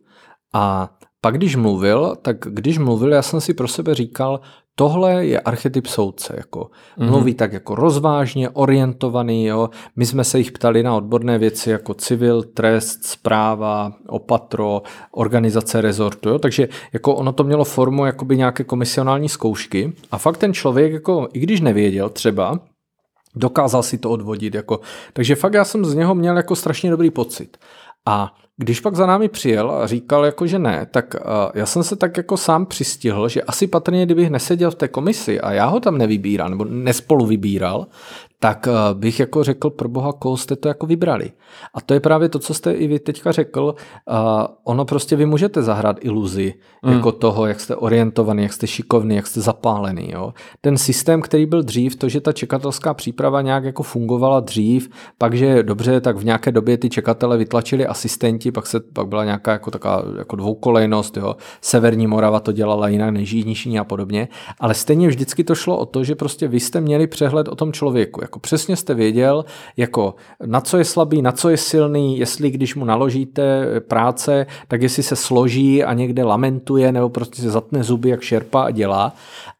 a pak když mluvil, tak když mluvil, já jsem si pro sebe říkal, tohle je archetyp soudce, jako mm-hmm. mluví tak jako rozvážně, orientovaný, jo. My jsme se jich ptali na odborné věci jako civil, trest, zpráva, opatro, organizace rezortu, jo. Takže jako ono to mělo formu jakoby nějaké komisionální zkoušky a fakt ten člověk jako, i když nevěděl třeba, dokázal si to odvodit, jako, takže fakt já jsem z něho měl jako strašně dobrý pocit. A když pak za námi přijel a říkal jako, že ne, tak uh, já jsem se tak jako sám přistihl, že asi patrně, kdybych neseděl v té komisi a já ho tam nevybíral, nebo nespolu vybíral, tak uh, bych jako řekl, pro boha, koho jste to jako vybrali. A to je právě to, co jste i vy teďka řekl, uh, ono prostě vy můžete zahrát iluzi mm. jako toho, jak jste orientovaný, jak jste šikovný, jak jste zapálený. Jo? Ten systém, který byl dřív, to, že ta čekatelská příprava nějak jako fungovala dřív, pak, že dobře, tak v nějaké době ty čekatele vytlačili asistenti, pak, se, pak byla nějaká jako taková jako dvoukolejnost, jo? Severní Morava to dělala jinak než Jižní a podobně, ale stejně vždycky to šlo o to, že prostě vy jste měli přehled o tom člověku, jako přesně jste věděl, jako na co je slabý, na co je silný, jestli když mu naložíte práce, tak jestli se složí a někde lamentuje nebo prostě se zatne zuby, jak šerpa a dělá.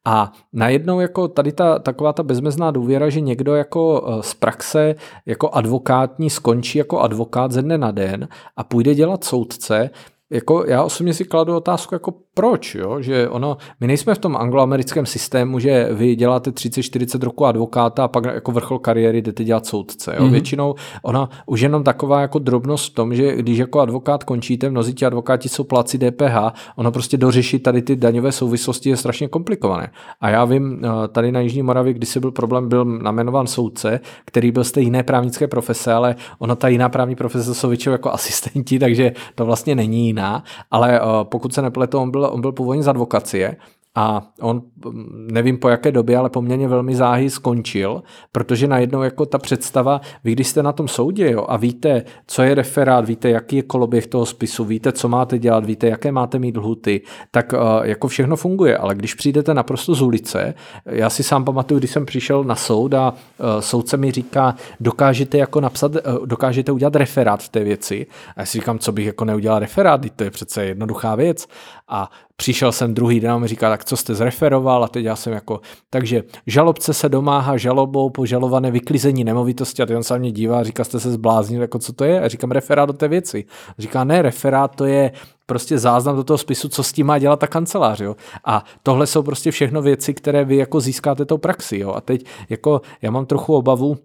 A najednou jako tady ta taková ta bezmezná důvěra, že někdo jako eh, z praxe jako advokátní skončí jako advokát ze dne na den a půjde dělat soudce, jako já osobně si kladu otázku, jako proč, jo? že ono, my nejsme v tom angloamerickém systému, že vy děláte 30-40 roku advokáta a pak jako vrchol kariéry jdete dělat soudce. Jo? Mm-hmm. Většinou ona už jenom taková jako drobnost v tom, že když jako advokát končíte, mnozí ti advokáti jsou pláci DPH, ono prostě dořešit tady ty daňové souvislosti je strašně komplikované. A já vím, eh, tady na Jižní Moravě, když se byl problém, byl namenován soudce, který byl z té jiné právnické profese, ale ona ta jiná právní profese jsou většinou jako [laughs] asistenti, takže to vlastně není jiná. Ale eh, pokud se nepletu, on byl byl, on byl původně z advokacie a on, nevím po jaké době, ale poměrně velmi záhy skončil, protože najednou jako ta představa, vy když jste na tom soudě jo, a víte, co je referát, víte, jaký je koloběh toho spisu, víte, co máte dělat, víte, jaké máte mít lhuty, tak uh, jako všechno funguje, ale když přijdete naprosto z ulice, já si sám pamatuju, když jsem přišel na soud a uh, soudce mi říká, dokážete jako napsat, uh, dokážete udělat referát v té věci. A já si říkám, co bych jako neudělal referát, to je přece jednoduchá věc. A Přišel jsem druhý den a mi říká, tak co jste zreferoval a teď já jsem jako, takže žalobce se domáhá žalobou po žalované vyklizení nemovitosti a teď on se mě dívá a říká, jste se zbláznil, jako co to je? A říkám, referát do té věci. A říká, ne, referát to je prostě záznam do toho spisu, co s tím má dělat ta kancelář, jo. A tohle jsou prostě všechno věci, které vy jako získáte tou praxi, jo. A teď jako já mám trochu obavu,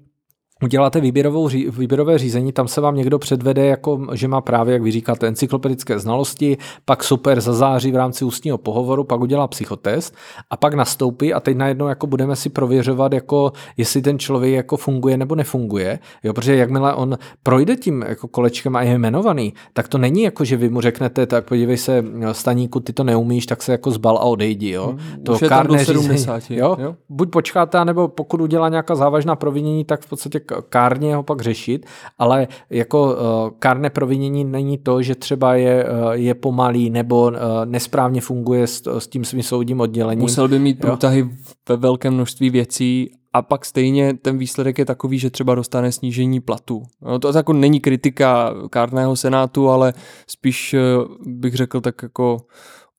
uděláte výběrovou, výběrové řízení, tam se vám někdo předvede, jako, že má právě, jak vy říkáte, encyklopedické znalosti, pak super zazáří v rámci ústního pohovoru, pak udělá psychotest a pak nastoupí a teď najednou jako budeme si prověřovat, jako, jestli ten člověk jako funguje nebo nefunguje, jo, protože jakmile on projde tím jako kolečkem a je jmenovaný, tak to není jako, že vy mu řeknete, tak podívej se, staníku, ty to neumíš, tak se jako zbal a odejdi, jo. Hmm, to kárné řízení, jo? jo? Buď počkáte, nebo pokud udělá nějaká závažná provinění, tak v podstatě kárně ho pak řešit, ale jako uh, kárné provinění není to, že třeba je, uh, je pomalý nebo uh, nesprávně funguje s, s tím svým soudním oddělením. Musel by mít průtahy jo? ve velkém množství věcí a pak stejně ten výsledek je takový, že třeba dostane snížení platu. No, to jako není kritika kárného senátu, ale spíš bych řekl tak jako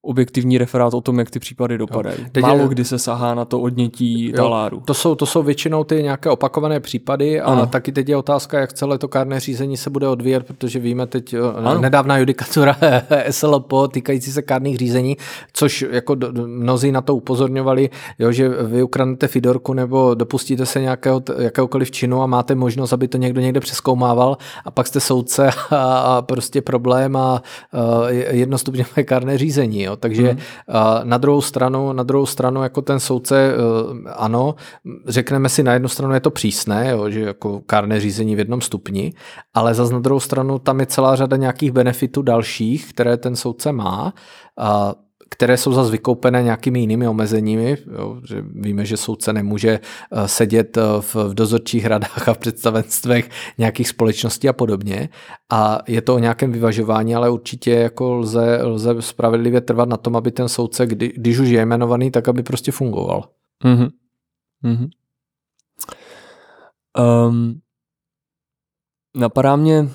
objektivní referát o tom, jak ty případy dopadají. Jo. Málo kdy se sahá na to odnětí jo, taláru. To jsou, to jsou většinou ty nějaké opakované případy a ano. taky teď je otázka, jak celé to kárné řízení se bude odvíjet, protože víme teď ano. nedávná judikatura [laughs] SLP týkající se kárných řízení, což jako mnozí na to upozorňovali, jo, že vy ukradnete Fidorku nebo dopustíte se nějakého, jakéhokoliv činu a máte možnost, aby to někdo někde přeskoumával a pak jste soudce [laughs] a, a prostě problém a, a jednostupňové kárné řízení. Jo. Jo? Takže hmm. na druhou stranu, na druhou stranu jako ten soudce, eh, ano, řekneme si na jednu stranu je to přísné, jo? že jako kárné řízení v jednom stupni, ale zase na druhou stranu tam je celá řada nějakých benefitů dalších, které ten soudce má. A které jsou zase vykoupené nějakými jinými omezeními. Jo, že víme, že soudce nemůže eh, sedět eh, v, dozorčích radách a v představenstvech nějakých společností a podobně. A je to o nějakém vyvažování, ale určitě jako lze, lze spravedlivě trvat na tom, aby ten soudce, kdy, když už je jmenovaný, tak aby prostě fungoval. Mm-hmm. Mm-hmm. Um, napadá mě,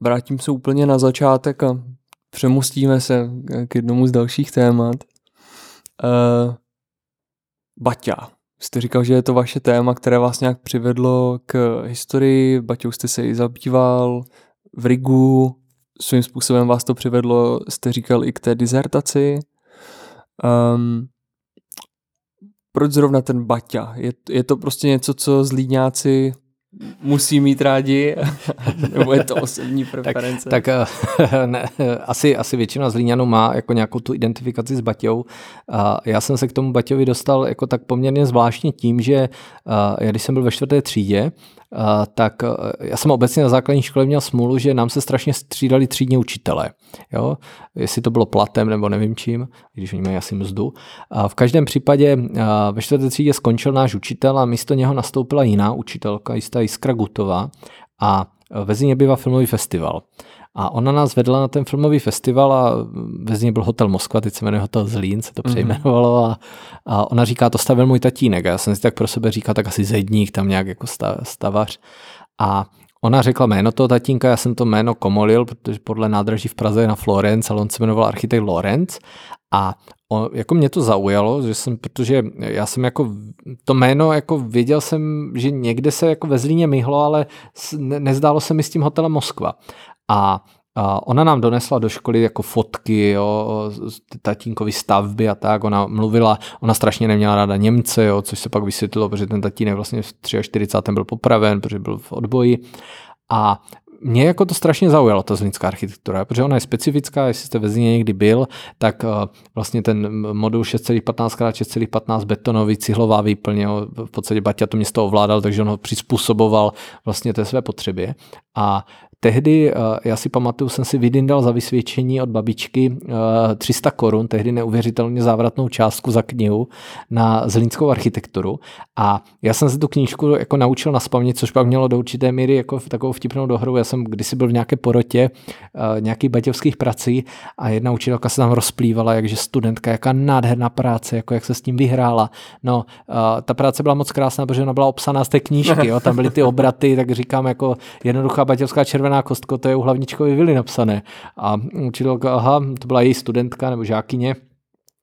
vrátím se úplně na začátek a přemostíme se k jednomu z dalších témat. Uh, Baťa. Jste říkal, že je to vaše téma, které vás nějak přivedlo k historii, Baťou jste se i zabýval, v Rigu, svým způsobem vás to přivedlo, jste říkal, i k té dizertaci. Um, proč zrovna ten Baťa? Je, je to prostě něco, co zlídňáci musí mít rádi, [laughs] nebo je to osobní preference? tak, tak [laughs] ne, asi, asi většina Zlíňanů má jako nějakou tu identifikaci s Baťou. A já jsem se k tomu Baťovi dostal jako tak poměrně zvláštně tím, že já když jsem byl ve čtvrté třídě, tak já jsem obecně na základní škole měl smůlu, že nám se strašně střídali třídní učitelé. Jo? Jestli to bylo platem nebo nevím čím, když oni mají asi mzdu. A v každém případě ve čtvrté třídě skončil náš učitel a místo něho nastoupila jiná učitelka, jistá Jiskra Gutová a ve Zíně bývá filmový festival. A ona nás vedla na ten filmový festival a ve Zíně byl hotel Moskva, teď se jmenuje hotel Zlín, se to mhm. přejmenovalo a, a ona říká, to stavil můj tatínek a já jsem si tak pro sebe říkal, tak asi zedník, tam nějak jako stavař. A Ona řekla jméno toho tatínka, já jsem to jméno komolil, protože podle nádraží v Praze je na Florence, ale on se jmenoval architekt Lorenz a on, jako mě to zaujalo, že jsem, protože já jsem jako to jméno, jako věděl jsem, že někde se jako ve Zlíně myhlo, ale ne, nezdálo se mi s tím hotelem Moskva. A a ona nám donesla do školy jako fotky, jo, tatínkový stavby a tak. Ona mluvila, ona strašně neměla ráda Němce, jo, což se pak vysvětlilo, protože ten tatínek vlastně v 43. byl popraven, protože byl v odboji. A mě jako to strašně zaujalo, ta zlínská architektura, protože ona je specifická, jestli jste ve Zlíně někdy byl, tak uh, vlastně ten modul 6,15 x 6,15 betonový, cihlová výplně, v podstatě Baťa to město ovládal, takže on ho přizpůsoboval vlastně té své potřebě. A Tehdy, eh, já si pamatuju, jsem si vydindal za vysvědčení od babičky 300 eh, korun, tehdy neuvěřitelně závratnou částku za knihu na zlínskou architekturu. A já jsem se tu knížku jako naučil na spaměť, což pak mělo do určité míry jako takovou vtipnou dohru. Já jsem kdysi byl v nějaké porotě eh, nějakých baťovských prací a jedna učitelka se tam rozplývala, jakže studentka, jaká nádherná práce, jako jak se s tím vyhrála. No, ta práce byla moc krásná, protože ona byla obsaná z té knížky, jo? tam byly ty obraty, tak říkám jako jednoduchá baťovská červená červená kostko, to je u hlavničkovi vily napsané. A učitelka, aha, to byla její studentka nebo žákyně,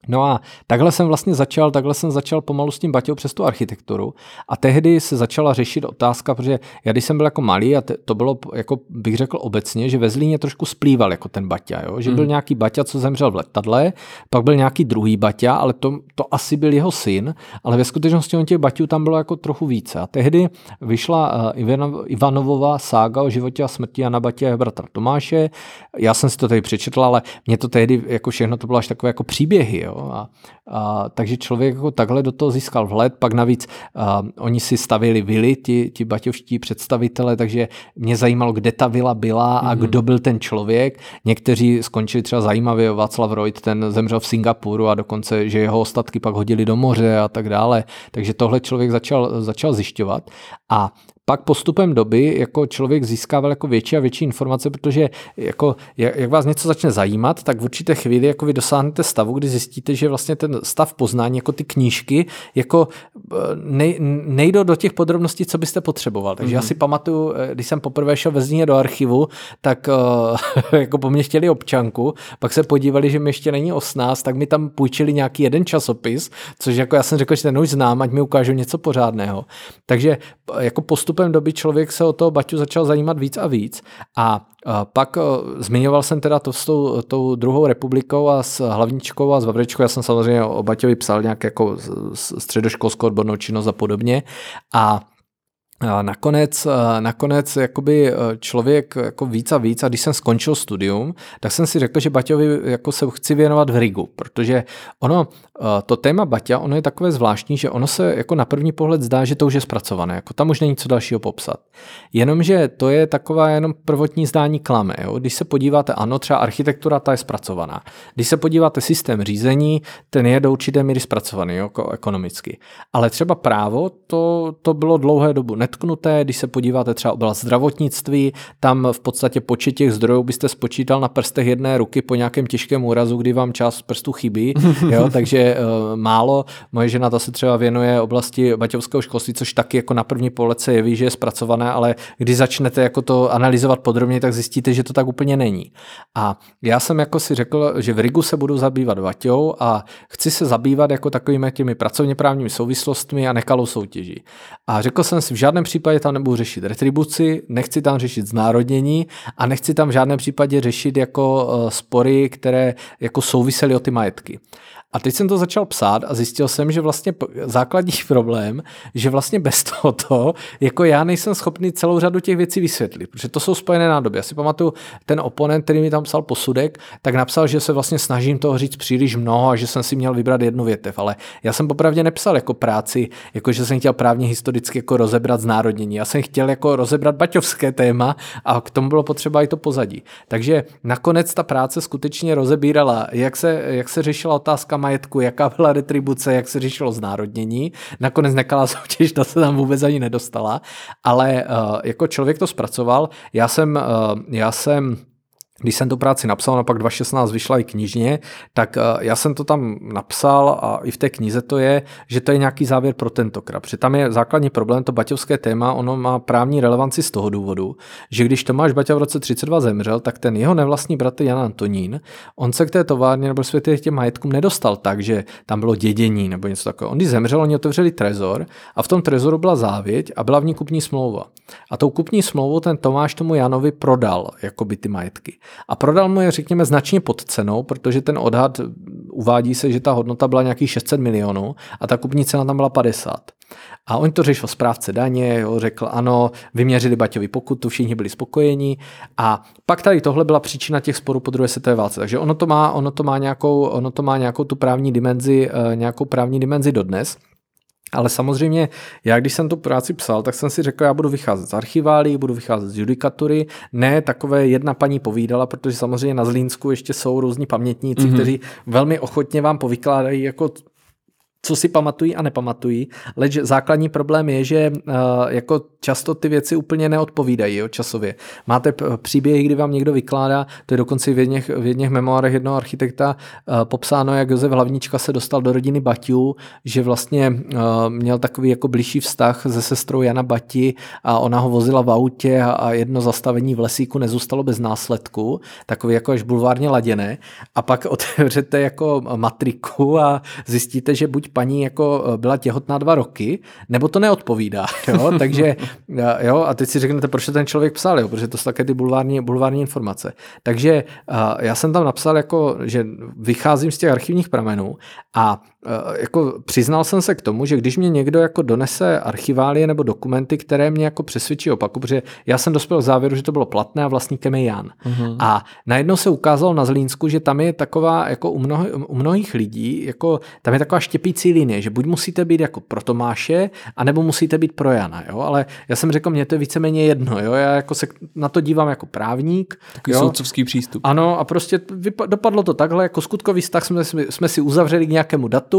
No a takhle jsem vlastně začal, takhle jsem začal pomalu s tím Baťou přes tu architekturu a tehdy se začala řešit otázka, protože já když jsem byl jako malý a to bylo, jako bych řekl obecně, že ve Zlíně trošku splýval jako ten Baťa, jo? že mm. byl nějaký Baťa, co zemřel v letadle, pak byl nějaký druhý Baťa, ale to, to asi byl jeho syn, ale ve skutečnosti on těch Baťů tam bylo jako trochu více. A tehdy vyšla uh, Ivanovova sága o životě a smrti Jana Baťa a bratra Tomáše. Já jsem si to tady přečetl, ale mě to tehdy jako všechno to bylo až takové jako příběhy. Jo? Jo? A, a, takže člověk jako takhle do toho získal vhled, pak navíc a, oni si stavili vily, ti, ti baťovští představitele, takže mě zajímalo, kde ta vila byla a mm-hmm. kdo byl ten člověk. Někteří skončili třeba zajímavě, Václav Reut, ten zemřel v Singapuru a dokonce, že jeho ostatky pak hodili do moře a tak dále. Takže tohle člověk začal, začal zjišťovat. A pak postupem doby jako člověk získával jako větší a větší informace, protože jako, jak vás něco začne zajímat, tak v určité chvíli jako vy dosáhnete stavu, kdy zjistíte, že vlastně ten stav poznání, jako ty knížky, jako eh, nej, nejdou do těch podrobností, co byste potřeboval. Takže mm-hmm. já mhm. si pamatuju, eh, když jsem poprvé šel ve Zlíně do archivu, tak uh, [laughs] jako po mně chtěli občanku, pak se podívali, že mi ještě není 18, tak mi tam půjčili nějaký jeden časopis, což jako já jsem řekl, že ten už znám, ať mi ukážu něco pořádného. Takže jako postupem postupem doby člověk se o toho Baťu začal zajímat víc a víc a pak zmiňoval jsem teda to s tou, tou druhou republikou a s hlavničkou a s Vavrečkou. Já jsem samozřejmě o Baťovi psal nějak jako středoškolskou odbornou činnost a podobně. A nakonec, nakonec jakoby člověk jako víc a víc a když jsem skončil studium, tak jsem si řekl, že Baťovi jako se chci věnovat v Rigu, protože ono, to téma Baťa, ono je takové zvláštní, že ono se jako na první pohled zdá, že to už je zpracované, jako tam už není co dalšího popsat. Jenomže to je taková jenom prvotní zdání klame. Jo? Když se podíváte, ano, třeba architektura, ta je zpracovaná. Když se podíváte systém řízení, ten je do určité míry zpracovaný jo, jako ekonomicky. Ale třeba právo, to, to bylo dlouhé dobu netknuté, když se podíváte třeba oblast zdravotnictví, tam v podstatě počet těch zdrojů byste spočítal na prstech jedné ruky po nějakém těžkém úrazu, kdy vám část prstů chybí, jo? [laughs] takže uh, málo. Moje žena ta se třeba věnuje oblasti baťovského školství, což taky jako na první pohled se jeví, že je zpracované, ale když začnete jako to analyzovat podrobně, tak zjistíte, že to tak úplně není. A já jsem jako si řekl, že v Rigu se budu zabývat Baťou a chci se zabývat jako takovými těmi pracovně právními souvislostmi a nekalou soutěží. A řekl jsem si, v žádném případě tam nebudu řešit retribuci, nechci tam řešit znárodnění a nechci tam v žádném případě řešit jako eh, spory, které jako souvisely o ty majetky. A teď jsem to začal psát a zjistil jsem, že vlastně základní [laughs] problém, že vlastně bez tohoto, jako já nejsem schopný celou řadu těch věcí vysvětlit, protože to jsou spojené nádoby. Já si pamatuju, ten oponent, který mi tam psal posudek, tak napsal, že se vlastně snažím toho říct příliš mnoho a že jsem si měl vybrat jednu větev, ale já jsem popravdě nepsal jako práci, jako že jsem chtěl právně historicky jako rozebrat znárodnění. Já jsem chtěl jako rozebrat baťovské téma a k tomu bylo potřeba i to pozadí. Takže nakonec ta práce skutečně rozebírala, jak se, jak se řešila otázka majetku, jaká byla retribuce, jak se řešilo znárodnění. Nakonec nekalá soutěž, ta se tam vůbec ani nedostala, ale uh, jako člověk to zpracoval. Já jsem, uh, já jsem když jsem tu práci napsal, a pak 2016 vyšla i knižně, tak eh, já jsem to tam napsal a i v té knize to je, že to je nějaký závěr pro tentokrát. Protože tam je základní problém, to baťovské téma, ono má právní relevanci z toho důvodu, že když Tomáš Baťa v roce 32 zemřel, tak ten jeho nevlastní bratr Jan Antonín, on se k té továrně nebo světě těm majetkům nedostal tak, že tam bylo dědění nebo něco takového. On když zemřel, oni otevřeli trezor a v tom trezoru byla závěť a byla v ní kupní smlouva. A tou kupní smlouvou ten Tomáš tomu Janovi prodal jakoby ty majetky a prodal mu je, řekněme, značně pod cenou, protože ten odhad uvádí se, že ta hodnota byla nějakých 600 milionů a ta kupní cena tam byla 50. A on to řešil správce daně, jo, řekl ano, vyměřili Baťovi pokutu, všichni byli spokojení a pak tady tohle byla příčina těch sporů po druhé světové válce. Takže ono to má, ono to má, nějakou, ono to má nějakou tu právní dimenzi, eh, nějakou právní dimenzi dodnes. Ale samozřejmě, já když jsem tu práci psal, tak jsem si řekl, já budu vycházet z archiválí, budu vycházet z judikatury. Ne, takové jedna paní povídala, protože samozřejmě na Zlínsku ještě jsou různí pamětníci, mm-hmm. kteří velmi ochotně vám povykládají jako co si pamatují a nepamatují, leč základní problém je, že uh, jako často ty věci úplně neodpovídají jo, časově. Máte příběhy, kdy vám někdo vykládá, to je dokonce v jedněch, v jedněch memoárech jednoho architekta uh, popsáno, jak Josef Hlavnička se dostal do rodiny Baťů, že vlastně uh, měl takový jako blížší vztah se sestrou Jana Bati a ona ho vozila v autě a, a jedno zastavení v lesíku nezůstalo bez následku, takový jako až bulvárně laděné a pak [laughs] otevřete jako matriku a zjistíte, že buď paní jako eh, byla těhotná dva roky, nebo to neodpovídá. [laughs] Jo? Takže, eh, jo, a teď si řeknete, proč ten člověk psal, jo? protože to jsou také ty bulvární, bulvární informace. Takže eh, já jsem tam napsal, jako, že vycházím z těch archivních pramenů a jako přiznal jsem se k tomu, že když mě někdo jako donese archiválie nebo dokumenty, které mě jako přesvědčí opaku, protože já jsem dospěl k závěru, že to bylo platné a vlastníkem je Jan. Uh-huh. A najednou se ukázalo na Zlínsku, že tam je taková jako u, mnoho, u mnohých lidí, jako tam je taková štěpící linie, že buď musíte být jako pro Tomáše, anebo musíte být pro Jana, jo? ale já jsem řekl, mě to je víceméně jedno, jo? já jako se na to dívám jako právník. Takový jo? soudcovský přístup. Ano a prostě vypa- dopadlo to takhle, jako skutkový vztah jsme, jsme si uzavřeli k nějakému datu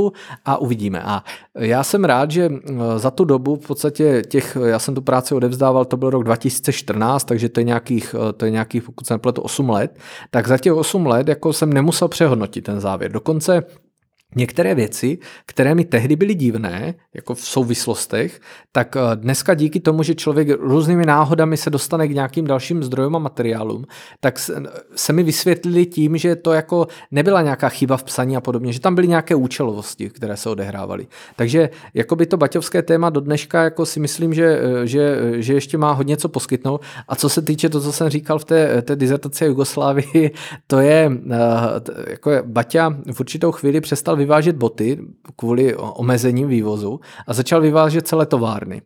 a uvidíme. A já jsem rád, že za tu dobu v podstatě těch, já jsem tu práci odevzdával, to byl rok 2014, takže to je nějakých, to je nějakých pokud jsem pletu, 8 let, tak za těch 8 let jako jsem nemusel přehodnotit ten závěr. Dokonce Některé věci, které mi tehdy byly divné, jako v souvislostech, tak eh, dneska díky tomu, že člověk různými náhodami se dostane k nějakým dalším zdrojům a materiálům, tak se mi vysvětlili tím, že to jako nebyla nějaká chyba v psaní a podobně, že tam byly nějaké účelovosti, které se odehrávaly. Takže jako by to baťovské téma do dneška jako si myslím, že, eh, že, eh, že ještě má hodně co poskytnout. A co se týče to, co jsem říkal v té, té dizertaci Jugoslávii, [laughs] to je, jako Baťa v určitou chvíli přestal vyvážet boty kvůli omezením vývozu a začal vyvážet celé továrny.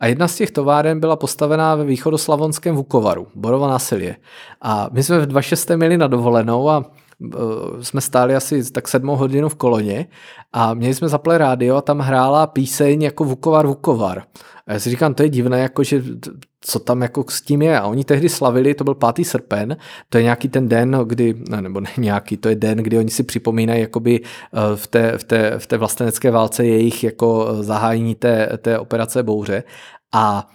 A jedna z těch továren byla postavená ve východoslavonském Vukovaru, Borova násilě. A my jsme v 26. měli na dovolenou a jsme stáli asi tak sedmou hodinu v koloně a měli jsme zaplé rádio a tam hrála píseň jako Vukovar, Vukovar. A já si říkám, to je divné, jako že co tam jako s tím je. A oni tehdy slavili, to byl 5. srpen, to je nějaký ten den, kdy, ne, nebo ne nějaký, to je den, kdy oni si připomínají jakoby eh, v té, v té, v té vlastenecké válce jejich jako eh, zahájení té, té operace Bouře. A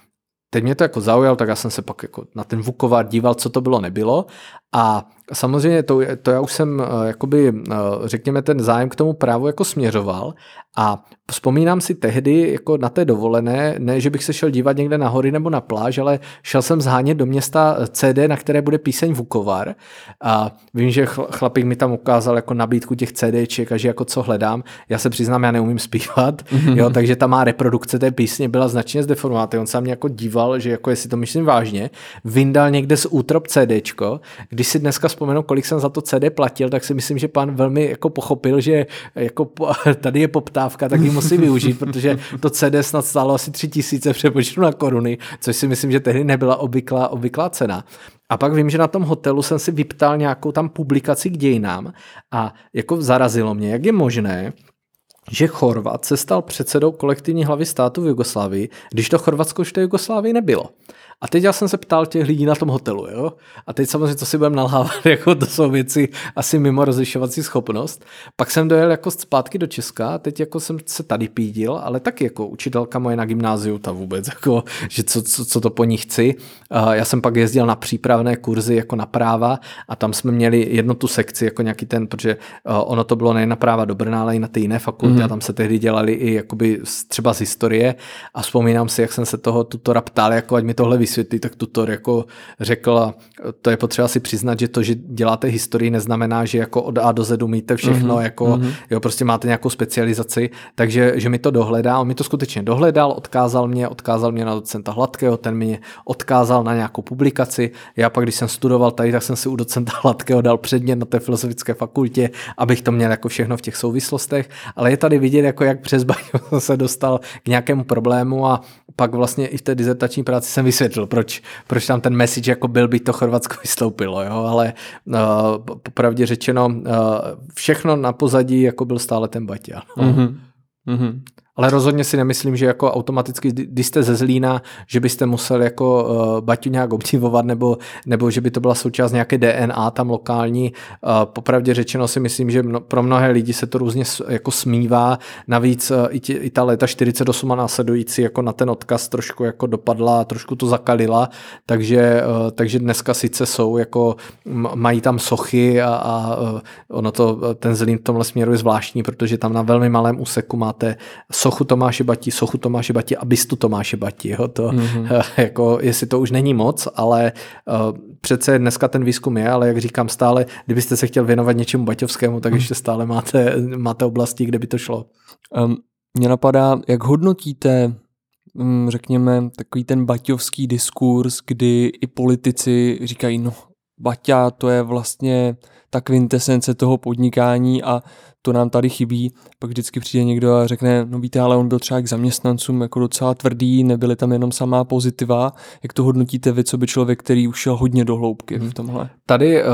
teď mě to jako zaujalo, tak já jsem se pak jako na ten Vukovar díval, co to bylo, nebylo. A samozřejmě to, to já už jsem, eh, jakoby, řekněme, ten zájem k tomu právu jako směřoval a vzpomínám si tehdy jako na té dovolené, ne, že bych se šel dívat někde na hory nebo na pláž, ale šel jsem zhánět do města CD, na které bude píseň Vukovar. A vím, že chlapík mi tam ukázal jako nabídku těch CDček a že jako co hledám. Já se přiznám, já neumím zpívat, mm-hmm. jo, takže ta má reprodukce té písně byla značně zdeformovaná. On se mě jako díval, že jako jestli to myslím vážně, vyndal někde z útrop CDčko. Když si dneska vzpomenu, kolik jsem za to CD platil, tak si myslím, že pan velmi jako pochopil, že jako [laughs] tady je poptávka, tak ji musí využít, protože to CD snad stálo asi tři tisíce přepočtu na koruny, což si myslím, že tehdy nebyla obvyklá, obvyklá cena. A pak vím, že na tom hotelu jsem si vyptal nějakou tam publikaci k dějinám a jako zarazilo mě, jak je možné, že Chorvat se stal předsedou kolektivní hlavy státu v Jugoslávii, když to Chorvatsko už v té Jugoslávii nebylo. A teď já jsem se ptal těch lidí na tom hotelu, jo? A teď samozřejmě, co si budeme nalhávat, [laughs] jako to jsou věci asi mimo rozlišovací schopnost. Pak jsem dojel jako zpátky do Česka, teď jako jsem se tady pídil, ale taky jako učitelka moje na gymnáziu, ta vůbec, jako, že co, co, co to po ní chci. Já jsem pak jezdil na přípravné kurzy jako na práva a tam jsme měli jednu tu sekci, jako nějaký ten, protože ono to bylo nejen na práva do Brna, ale i na ty jiné fakulty mm. a tam se tehdy dělali i jakoby třeba z historie a vzpomínám si, jak jsem se toho tutora ptal, jako ať mi tohle vysvětlí, tak tutor jako řekl, to je potřeba si přiznat, že to, že děláte historii, neznamená, že jako od A do Z umíte všechno, mm-hmm. jako mm-hmm. jo, prostě máte nějakou specializaci, takže že mi to dohledá, on mi to skutečně dohledal, odkázal mě, odkázal mě na docenta Hladkého, ten mě odkázal na nějakou publikaci, já pak, když jsem studoval tady, tak jsem si u docenta Hladkého dal předmět na té filozofické fakultě, abych to měl jako všechno v těch souvislostech, ale je tady vidět, jako jak přes [laughs] se dostal k nějakému problému a pak vlastně i v té dizertační práci jsem vysvětlil, proč, proč tam ten message jako byl, by to Chorvatsko [laughs] vystoupilo, jo? ale uh, popravdě řečeno, uh, všechno na pozadí jako byl stále ten Baťa. Mm-hmm. Mm-hmm. Ale rozhodně si nemyslím, že jako automaticky, když jste ze Zlína, že byste musel jako uh, Baťu nějak obdivovat, nebo, nebo že by to byla součást nějaké DNA tam lokální. Uh, popravdě řečeno si myslím, že mno, pro mnohé lidi se to různě jako smívá. Navíc uh, i, tě, i ta léta 48 a následující jako na ten odkaz trošku jako dopadla, trošku to zakalila, takže, uh, takže dneska sice jsou jako, mají tam sochy a, a ono to, ten Zlín v tomhle směru je zvláštní, protože tam na velmi malém úseku máte sochu Tomáše Bati, sochu Tomáše Bati a bystu Tomáše Bati. Jo? To, mm-hmm. [laughs] jako, jestli to už není moc, ale uh, přece dneska ten výzkum je, ale jak říkám stále, kdybyste se chtěl věnovat něčemu baťovskému, tak mm. ještě stále máte, máte oblasti, kde by to šlo. Um, mě napadá, jak hodnotíte um, řekněme, takový ten baťovský diskurs, kdy i politici říkají, no Baťa to je vlastně ta kvintesence toho podnikání a to nám tady chybí. Pak vždycky přijde někdo a řekne, no víte, ale on byl třeba k zaměstnancům jako docela tvrdý, nebyly tam jenom samá pozitiva. Jak to hodnotíte vy, co by člověk, který už šel hodně do hloubky v mhm. tomhle? Tady uh,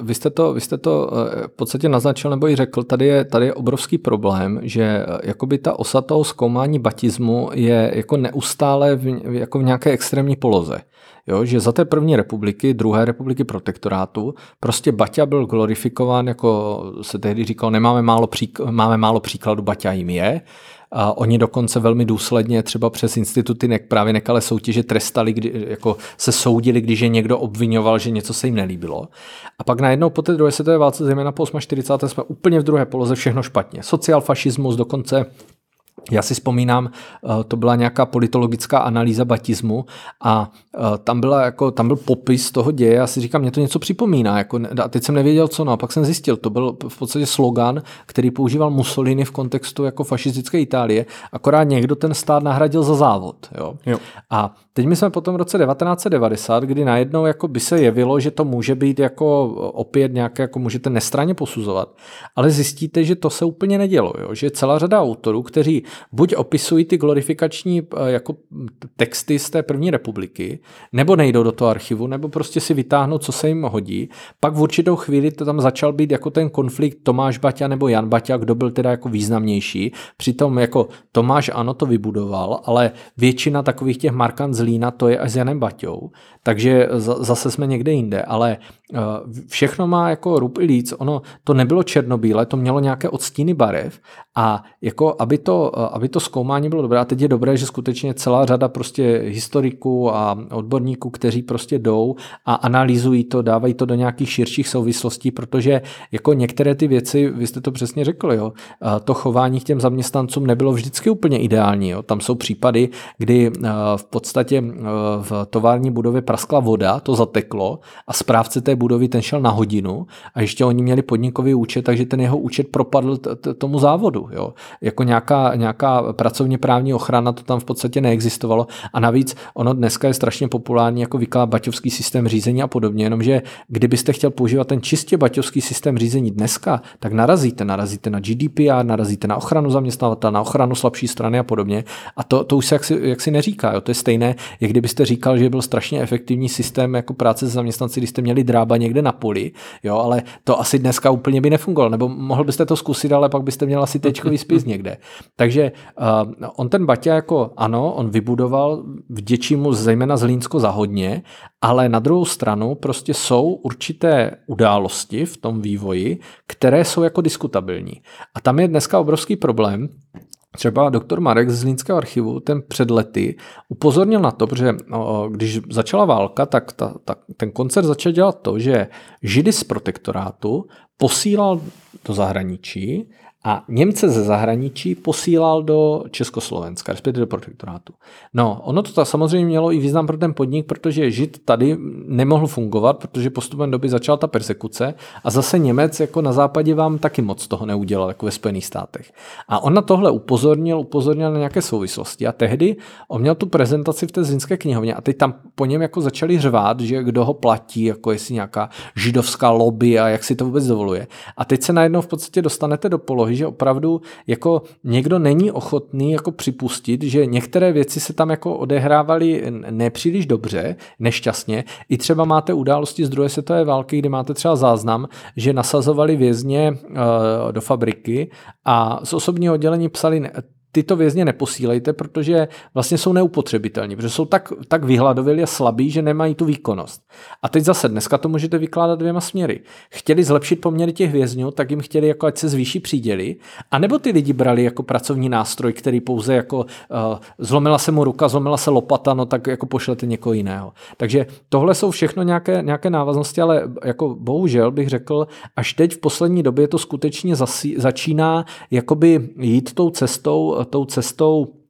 vy jste to, vy jste to uh, v podstatě naznačil nebo i řekl, tady je, tady je obrovský problém, že uh, jakoby ta osa toho zkoumání batismu je jako neustále v, jako v nějaké extrémní poloze. Jo, že za té první republiky, druhé republiky protektorátu, prostě Baťa byl glorifikován, jako se tehdy říkal, nemáme málo, přík- máme málo příkladů, Baťa jim je. A oni dokonce velmi důsledně třeba přes instituty ne, právě nekalé soutěže trestali, kdy, jako se soudili, když je někdo obvinoval, že něco se jim nelíbilo. A pak najednou po té druhé světové válce, zejména po 48. jsme úplně v druhé poloze všechno špatně. Sociálfašismus dokonce já si vzpomínám, eh, to byla nějaká politologická analýza batismu a eh, tam, byla jako, tam byl popis toho děje. Já si říkám, mě to něco připomíná. Jako, a teď jsem nevěděl, co. No a pak jsem zjistil, to byl v podstatě slogan, který používal Mussolini v kontextu jako fašistické Itálie, akorát někdo ten stát nahradil za závod. Jo? Jo. A teď my jsme potom v roce 1990, kdy najednou jako by se jevilo, že to může být jako opět nějaké, jako můžete nestraně posuzovat, ale zjistíte, že to se úplně nedělo. Jo? Že celá řada autorů, kteří buď opisují ty glorifikační eh, jako texty z té první republiky, nebo nejdou do toho archivu, nebo prostě si vytáhnou, co se jim hodí. Pak v určitou chvíli to tam začal být jako ten konflikt Tomáš Baťa nebo Jan Baťa, kdo byl teda jako významnější. Přitom jako Tomáš ano to vybudoval, ale většina takových těch markant zlína to je až s Janem Baťou. Takže zase jsme někde jinde, ale eh, všechno má jako rub i líc. Ono to nebylo černobíle, to mělo nějaké odstíny barev a jako aby to, eh, aby to zkoumání bylo dobré. A teď je dobré, že skutečně celá řada prostě historiků a odborníků, kteří prostě jdou a analyzují to, dávají to do nějakých širších souvislostí, protože jako některé ty věci, vy jste to přesně řekli, jo, eh, to chování k těm zaměstnancům nebylo vždycky úplně ideální. Jo. Tam jsou případy, kdy v podstatě v tovární budově praskla voda, to zateklo a správce té budovy ten šel na hodinu a ještě oni měli podnikový účet, takže ten jeho účet propadl tomu závodu. Jo. Jako nějaká, nějaká pracovně právní ochrana to tam v podstatě neexistovalo a navíc ono dneska je strašně populární jako vyklad baťovský systém řízení a podobně, jenomže kdybyste chtěl používat ten čistě baťovský systém řízení dneska, tak narazíte, narazíte na GDPR, narazíte na ochranu zaměstnavatele, na ochranu slabší strany a podobně. A to, to už se jaksi, jaksi neříká. Jo. To je stejné, jak kdybyste říkal, že byl strašně efektivní systém jako práce s zaměstnanci, když jste měli drába někde na poli, jo, ale to asi dneska úplně by nefungovalo, nebo mohl byste to zkusit, ale pak byste měl asi tečkový spis někde. Takže uh, on ten Baťa jako ano, on vybudoval, vděčí mu zejména z Línsko za hodně, ale na druhou stranu prostě jsou určité události v tom vývoji, které jsou jako diskutabilní. A tam je dneska obrovský problém, Třeba doktor Marek z Zlínského archivu ten před lety upozornil na to, no, když začala válka, tak ta, ta, ten koncert začal dělat to, že Židy z protektorátu posílal do zahraničí a Němce ze zahraničí posílal do Československa, respektive do protektorátu. No, ono to samozřejmě mělo i význam pro ten podnik, protože Žid tady nemohl fungovat, protože postupem doby začala ta persekuce a zase Němec jako na západě vám taky moc toho neudělal, jako ve Spojených státech. A on na tohle upozornil, upozornil na nějaké souvislosti a tehdy on měl tu prezentaci v té zlínské knihovně a teď tam po něm jako začali řvát, že kdo ho platí, jako jestli nějaká židovská lobby a jak si to vůbec dovoluje. A teď se najednou v podstatě dostanete do polohy, polohy, že opravdu jako někdo není ochotný jako připustit, že některé věci se tam jako odehrávaly nepříliš dobře, nešťastně. I třeba máte události z druhé světové války, kdy máte třeba záznam, že nasazovali vězně uh, do fabriky a z osobního oddělení psali tyto vězně neposílejte, protože vlastně jsou neupotřebitelní, protože jsou tak, tak vyhladověli a slabí, že nemají tu výkonnost. A teď zase dneska to můžete vykládat dvěma směry. Chtěli zlepšit poměry těch vězňů, tak jim chtěli jako ať se zvýší příděly, anebo ty lidi brali jako pracovní nástroj, který pouze jako uh, zlomila se mu ruka, zlomila se lopata, no tak jako pošlete někoho jiného. Takže tohle jsou všechno nějaké, nějaké návaznosti, ale jako bohužel bych řekl, až teď v poslední době to skutečně zasí, začíná jakoby jít tou cestou, tou cestou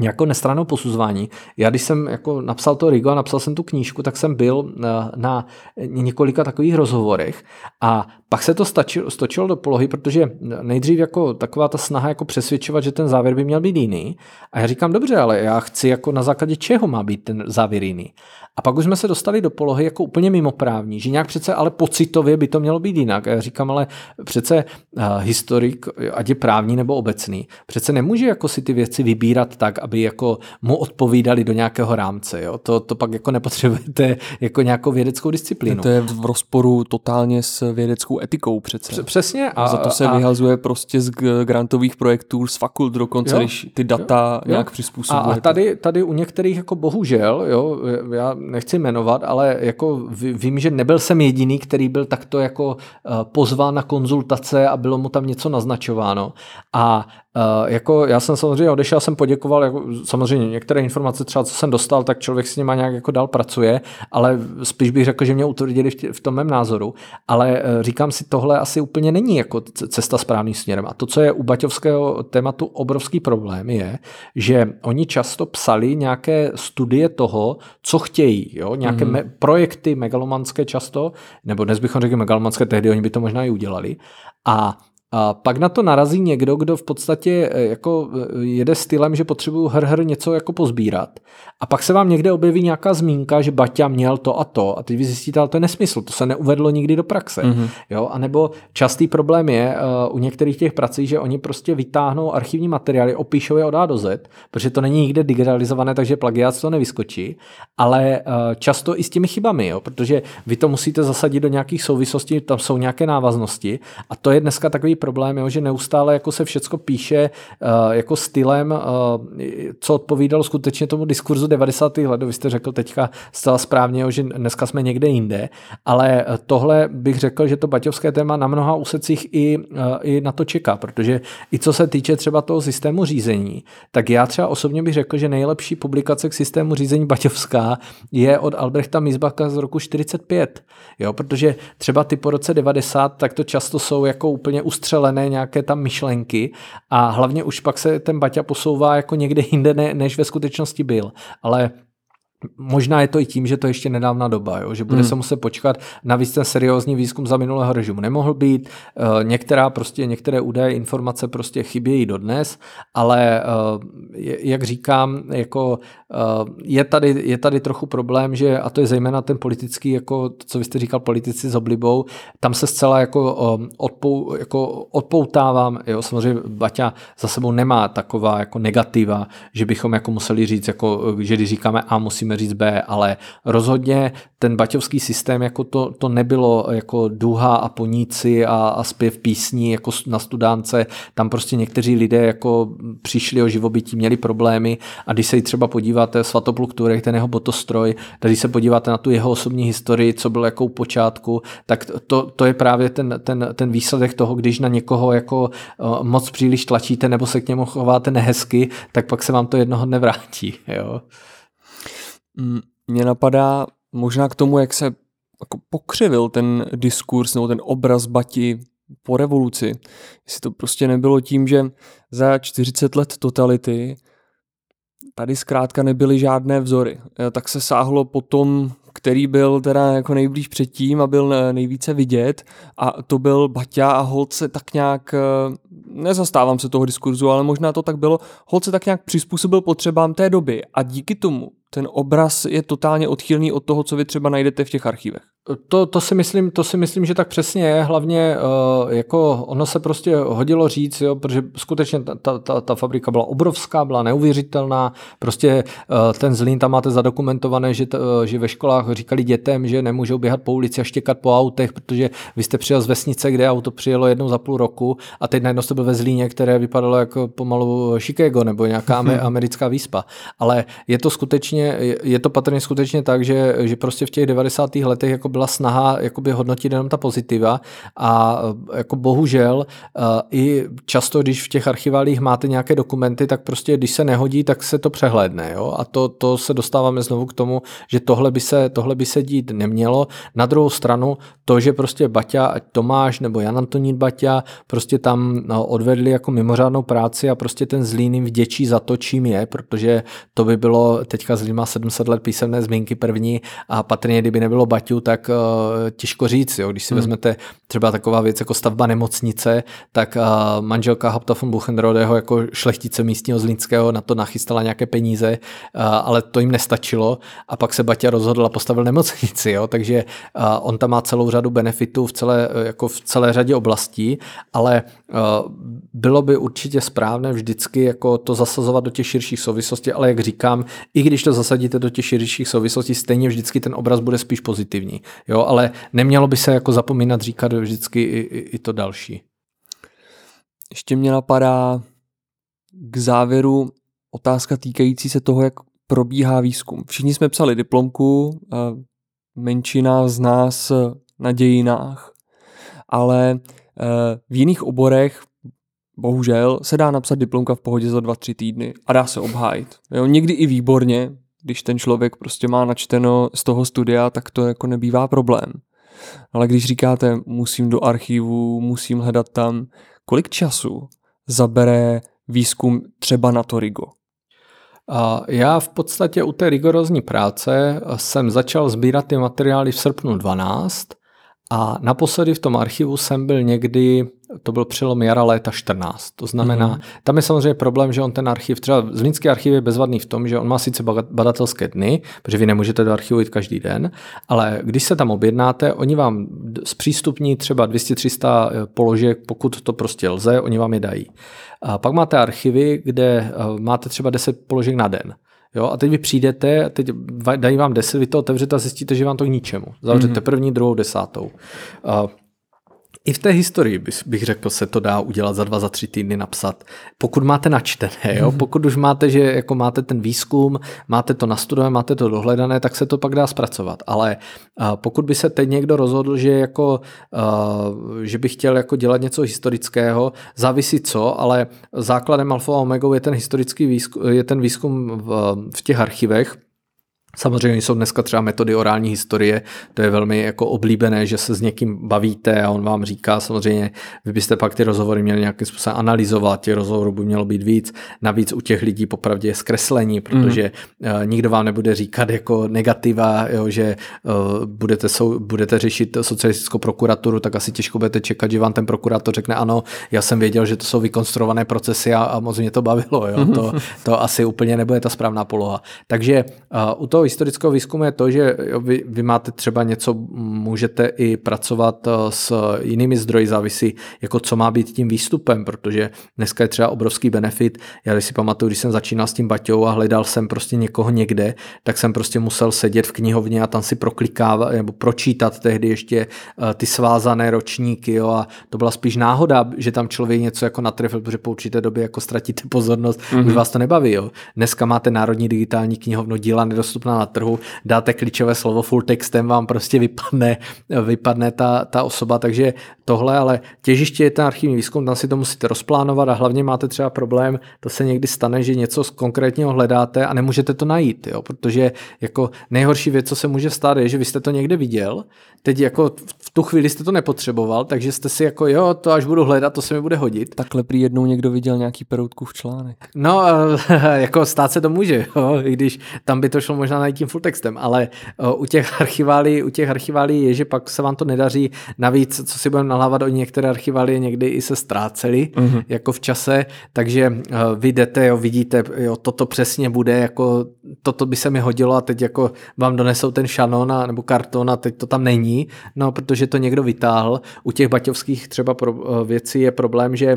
jako nestranou posuzování. Já když jsem jako napsal to Rigo a napsal jsem tu knížku, tak jsem byl na, na několika takových rozhovorech a pak se to stačilo, stočilo do polohy, protože nejdřív jako taková ta snaha jako přesvědčovat, že ten závěr by měl být jiný. A já říkám, dobře, ale já chci jako na základě čeho má být ten závěr jiný. A pak už jsme se dostali do polohy jako úplně mimoprávní, že nějak přece ale pocitově by to mělo být jinak. A já říkám, ale přece uh, historik, ať je právní nebo obecný, přece nemůže jako si ty věci vybírat tak, aby jako mu odpovídali do nějakého rámce. Jo? To, to pak jako nepotřebujete jako nějakou vědeckou disciplínu. To je v rozporu totálně s vědeckou etikou přece. Přesně. A, a za to se a, vyhazuje prostě z grantových projektů, z fakult dokonce, jo, když ty data jo, nějak přizpůsobuje. A, a tady, tady u některých jako bohužel, jo, já nechci jmenovat, ale jako vím, že nebyl jsem jediný, který byl takto jako eh, pozván na konzultace a bylo mu tam něco naznačováno. A Uh, jako já jsem samozřejmě odešel, jsem poděkoval, jako, samozřejmě některé informace třeba, co jsem dostal, tak člověk s nima nějak jako dál pracuje, ale spíš bych řekl, že mě utvrdili v, tom mém názoru, ale uh, říkám si, tohle asi úplně není jako cesta správným směrem. A to, co je u Baťovského tématu obrovský problém, je, že oni často psali nějaké studie toho, co chtějí, jo? nějaké mm-hmm. me- projekty megalomanské často, nebo dnes bychom řekli megalomanské, tehdy oni by to možná i udělali, a a pak na to narazí někdo, kdo v podstatě eh, jako eh, jede stylem, že potřebuju hr, hr něco jako pozbírat. A pak se vám někde objeví nějaká zmínka, že Baťa měl to a to. A teď vy zjistíte, ale to je nesmysl, to se neuvedlo nikdy do praxe. Mm-hmm. Jo? A nebo častý problém je uh, u některých těch prací, že oni prostě vytáhnou archivní materiály, opíšou je od A do Z, protože to není nikde digitalizované, takže plagiát to nevyskočí. Ale uh, často i s těmi chybami, jo? protože vy to musíte zasadit do nějakých souvislostí, tam jsou nějaké návaznosti. A to je dneska takový problém, jo, že neustále jako se všecko píše uh, jako stylem, uh, co odpovídalo skutečně tomu diskurzu 90. let. Vy jste řekl teďka zcela správně, jo, že dneska jsme někde jinde, ale eh, tohle bych řekl, že to baťovské téma na mnoha úsecích i, uh, i na to čeká, protože i co se týče třeba toho systému řízení, tak já třeba osobně bych řekl, že nejlepší publikace k systému řízení baťovská je od Albrechta Mizbaka z roku 45, jo, protože třeba ty po roce 90, tak to často jsou jako úplně ustřelené ustřelené nějaké tam myšlenky a hlavně už pak se ten Baťa posouvá jako někde jinde, ne, než ve skutečnosti byl. Ale Možná je to i tím, že to ještě nedávna doba, jo? že bude hmm. se muset počkat. Navíc ten seriózní výzkum za minulého režimu nemohl být. E, některá prostě, některé údaje, informace prostě chybějí dodnes, ale e, jak říkám, jako e, je tady, je tady trochu problém, že, a to je zejména ten politický, jako co vy jste říkal, politici s oblibou, tam se zcela jako, odpou, jako odpoutávám, jo? samozřejmě Baťa za sebou nemá taková jako negativa, že bychom jako museli říct, jako, že když říkáme A, musíme musíme říct B, ale rozhodně ten baťovský systém jako to, to nebylo jako duha a poníci a, a zpěv písní jako na studánce, tam prostě někteří lidé jako přišli o živobytí, měli problémy a když se třeba podíváte Svatopluk Turek, ten jeho botostroj, tady se podíváte na tu jeho osobní historii, co bylo jako u počátku, tak to, to je právě ten, ten, ten výsledek toho, když na někoho jako moc příliš tlačíte nebo se k němu chováte nehezky, tak pak se vám to jednoho dne vrátí. Jo. Mně napadá možná k tomu, jak se jako pokřivil ten diskurs nebo ten obraz Bati po revoluci. Jestli to prostě nebylo tím, že za 40 let totality tady zkrátka nebyly žádné vzory. Tak se sáhlo po tom, který byl teda jako nejblíž předtím a byl nejvíce vidět a to byl Baťa a Holce tak nějak, eh, nezastávám se toho diskurzu, ale možná to tak bylo, Holce tak nějak přizpůsobil potřebám té doby a díky tomu ten obraz je totálně odchylný od toho, co vy třeba najdete v těch archivech. To, to, si myslím, to si myslím, že tak přesně je. Hlavně uh, jako ono se prostě hodilo říct, jo, protože skutečně ta, ta, ta fabrika byla obrovská, byla neuvěřitelná. Prostě uh, ten Zlín tam máte zadokumentované, že, t, uh, že ve školách říkali dětem, že nemůžou běhat po ulici a štěkat po autech, protože vy jste přijel z vesnice, kde auto přijelo jednou za půl roku a teď najednou jste byl ve Zlíně, které vypadalo jako pomalu Chicago nebo nějaká [laughs] americká výspa. Ale je to skutečně, je, je to patrně skutečně tak, že, že prostě v těch 90. letech jako byla snaha jakoby hodnotit jenom ta pozitiva a eh, jako bohužel eh, i často, když v těch archiválích máte nějaké dokumenty, tak prostě když se nehodí, tak se to přehlédne. Jo? A to, to se dostáváme znovu k tomu, že tohle by, se, tohle by se dít nemělo. Na druhou stranu to, že prostě Baťa, ať Tomáš nebo Jan Antonín Baťa prostě tam no, odvedli jako mimořádnou práci a prostě ten Zlín jim vděčí za to, čím je, protože to by bylo, teďka Zlín má 700 let písemné zmínky první a patrně, kdyby nebylo Baťu, tak uh, těžko říct, jo. když si hmm. vezmete třeba taková věc jako stavba nemocnice, tak uh, manželka Hapta von Buchenrodeho jako šlechtice místního Zlínského na to nachystala nějaké peníze, uh, ale to jim nestačilo a pak se Baťa rozhodl a postavil nemocnici, jo. takže uh, on tam má celou řadu benefitů v celé, jako v celé řadě oblastí, ale uh, bylo by určitě správné vždycky jako to zasazovat do těch širších souvislostí, ale jak říkám, i když to zasadíte do těch širších souvislostí, stejně vždycky ten obraz bude spíš pozitivní. Jo, ale nemělo by se jako zapomínat říkat vždycky i, i, i to další. Ještě mě napadá k závěru otázka týkající se toho, jak probíhá výzkum. Všichni jsme psali diplomku, menšina z nás na dějinách, ale v jiných oborech bohužel se dá napsat diplomka v pohodě za dva, tři týdny a dá se obhájit. Jo, někdy i výborně, když ten člověk prostě má načteno z toho studia, tak to jako nebývá problém. Ale když říkáte, musím do archivu, musím hledat tam, kolik času zabere výzkum třeba na to RIGO? Já v podstatě u té rigorózní práce jsem začal sbírat ty materiály v srpnu 12 a naposledy v tom archivu jsem byl někdy to byl přelom jara léta 14. To znamená, mm-hmm. tam je samozřejmě problém, že on ten archiv, třeba Zlínský archiv je bezvadný v tom, že on má sice badatelské dny, protože vy nemůžete do archivu jít každý den, ale když se tam objednáte, oni vám zpřístupní třeba 200-300 eh, položek, pokud to prostě lze, oni vám je dají. A pak máte archivy, kde eh, máte třeba 10 položek na den. Jo, a teď vy přijdete, teď dají vám 10, vy to otevřete a zjistíte, že vám to k ničemu. Zavřete mm-hmm. první, druhou, desátou. I v té historii bych řekl, se to dá udělat za dva, za tři týdny napsat. Pokud máte načtené, jo? Mhm. pokud už máte, že jako máte ten výzkum, máte to nastudované, máte to dohledané, tak se to pak dá zpracovat. Ale pokud by se teď někdo rozhodl, že, jako, že by chtěl jako dělat něco historického, závisí co, ale základem alfa a omega je ten historický výzkum, je ten výzkum v, v těch archivech, Samozřejmě jsou dneska třeba metody orální historie, to je velmi jako oblíbené, že se s někým bavíte a on vám říká, samozřejmě vy byste pak ty rozhovory měli nějakým způsobem analyzovat, těch rozhovorů by mělo být víc, navíc u těch lidí popravdě je zkreslení, protože mm. uh, nikdo vám nebude říkat jako negativa, jo, že uh, budete, sou, budete řešit socialistickou prokuraturu, tak asi těžko budete čekat, že vám ten prokurátor řekne ano, já jsem věděl, že to jsou vykonstruované procesy a, a moc mě to bavilo, jo. To, to asi úplně nebude ta správná poloha. Takže uh, u toho historického výzkumu je to, že vy, vy máte třeba něco, můžete i pracovat eh, s jinými zdroji, závisí, jako co má být tím výstupem, protože dneska je třeba obrovský benefit. Já když si pamatuju, když jsem začínal s tím Baťou a hledal jsem prostě někoho někde, tak jsem prostě musel sedět v knihovně a tam si proklikávat nebo pročítat tehdy ještě eh, ty svázané ročníky jo, a to byla spíš náhoda, že tam člověk něco jako natrefil, protože po určité době jako ztratíte pozornost, mm-hmm. už vás to nebaví. Jo. Dneska máte Národní digitální knihovnu, díla nedostupná na trhu, dáte klíčové slovo full textem, vám prostě vypadne, vypadne ta, ta osoba, takže tohle, ale těžiště je ten archivní výzkum, tam si to musíte rozplánovat a hlavně máte třeba problém, to se někdy stane, že něco z konkrétního hledáte a nemůžete to najít, jo, protože jako nejhorší věc, co se může stát, je, že vy jste to někde viděl, teď jako v tu chvíli jste to nepotřeboval, takže jste si jako jo, to až budu hledat, to se mi bude hodit. Takhle prý jednou někdo viděl nějaký peroutku v článek. No, [laughs] jako stát se to může, jo, i když tam by to šlo možná najít tím full textem, ale u těch archiválí, u těch archiválí je, že pak se vám to nedaří. Navíc, co si budeme nalávat, o některé archivály někdy i se ztrácely, mm-hmm. jako v čase, takže vy jdete, jo, vidíte, jo, toto přesně bude, jako toto by se mi hodilo a teď jako vám donesou ten šanon a, nebo karton a teď to tam není, no protože to někdo vytáhl. U těch baťovských třeba pro, věcí je problém, že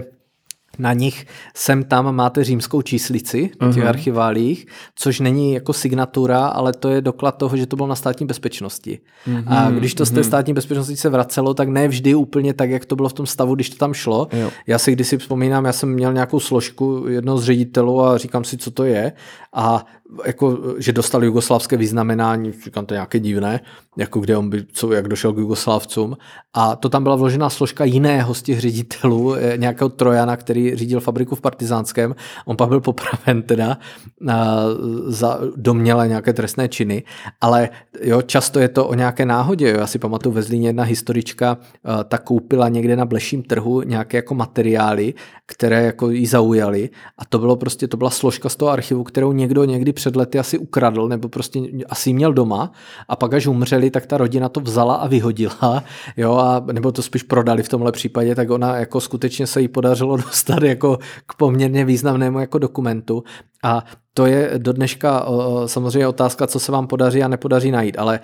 na nich sem tam máte římskou číslici v těch uh-huh. archiválích, což není jako signatura, ale to je doklad toho, že to bylo na státní bezpečnosti. Uh-huh. A když to z té mhm. státní bezpečnosti se vracelo, tak ne vždy úplně tak, jak to bylo v tom stavu, když to tam šlo. Jo. Já si kdysi vzpomínám, já jsem měl nějakou složku jednoho z ředitelů a říkám si, co to je. A jako, že dostal jugoslavské vyznamenání, říkám to nějaké divné, jako kde on by, co, jak došel k jugoslavcům. A to tam byla vložená složka jiného z těch ředitelů, eh, nějakého Trojana, který řídil fabriku v Partizánském. On pak byl popraven teda a, za domělé nějaké trestné činy, ale jo, často je to o nějaké náhodě. Jo. Já si pamatuju ve Zlíně jedna historička a, ta koupila někde na bleším trhu nějaké jako materiály, které jako jí zaujaly a to bylo prostě, to byla složka z toho archivu, kterou někdo někdy před lety asi ukradl, nebo prostě asi měl doma a pak až umřeli, tak ta rodina to vzala a vyhodila, jo, a, nebo to spíš prodali v tomhle případě, tak ona jako skutečně se jí podařilo [laughs] dostat jako k poměrně významnému jako dokumentu. A to je do dneška samozřejmě otázka, co se vám podaří a nepodaří najít, ale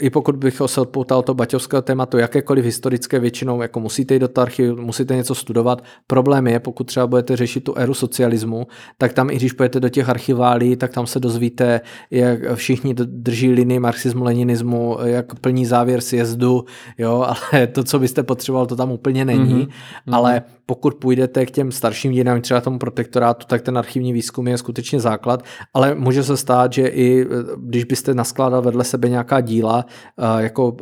i pokud bych se odpoutal to baťovského tématu, jakékoliv historické většinou, jako musíte jít do archivu, musíte něco studovat. Problém je, pokud třeba budete řešit tu éru socialismu, tak tam i když půjdete do těch archiválí, tak tam se dozvíte, jak všichni drží linii marxismu, leninismu, jak plní závěr sjezdu, jo, [laughs] ale to, co byste potřeboval, to tam úplně není. Mm-hmm. Ale pokud půjdete k těm starším dějinám, třeba tomu protektorátu, tak ten archivní výzkum je skutečně základ, ale může se stát, že i když byste naskládal vedle sebe nějaká díla, jako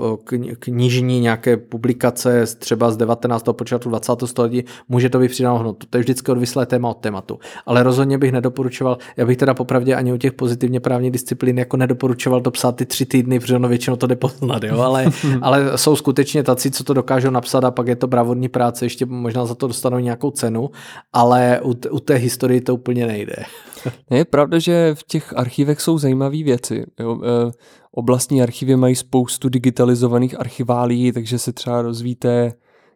knižní nějaké publikace třeba z 19. počátku 20. století, může to být přidáno hodnotu. To je vždycky odvislé téma od tématu. Ale rozhodně bych nedoporučoval, já bych teda popravdě ani u těch pozitivně právních disciplín jako nedoporučoval to psát ty tři týdny, protože ono většinou to jde poznat, jo? Ale, [laughs] ale jsou skutečně taci, co to dokážou napsat a pak je to bravodní práce, ještě možná za to dostanou nějakou cenu, ale u, u té historii to úplně nejde. [laughs] Je pravda, že v těch archivech jsou zajímavé věci. Jo? E, oblastní archivy mají spoustu digitalizovaných archiválí, takže se třeba rozvíte,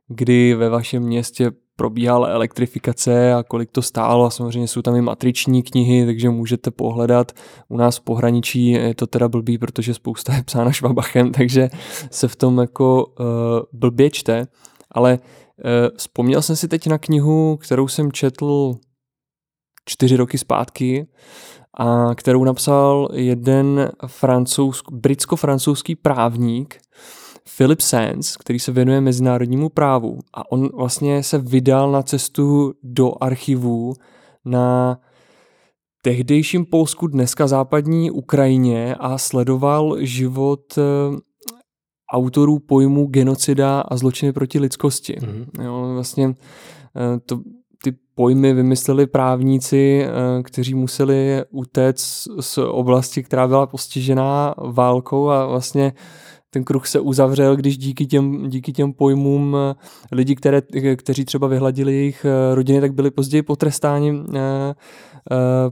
kdy ve vašem městě probíhala elektrifikace a kolik to stálo. A samozřejmě jsou tam i matriční knihy, takže můžete pohledat. U nás v pohraničí. Je to teda blbý, protože spousta je psána švabachem, [laughs] takže se v tom jako uh, blbě čte, ale uh, vzpomněl jsem si teď na knihu, kterou jsem četl čtyři roky zpátky a kterou napsal jeden francouz, britsko-francouzský právník, Philip Sands, který se věnuje mezinárodnímu právu a on vlastně se vydal na cestu do archivů na tehdejším Polsku, dneska západní Ukrajině a sledoval život eh, autorů pojmu genocida a zločiny proti lidskosti. Mm-hmm. Jo, vlastně eh, to ty pojmy vymysleli právníci, eh, kteří museli utéct z oblasti, která byla postižená válkou a vlastně ten kruh se uzavřel, když díky těm, díky těm pojmům eh, lidi, které, kteří třeba vyhladili jejich eh, rodiny, tak byli později potrestáni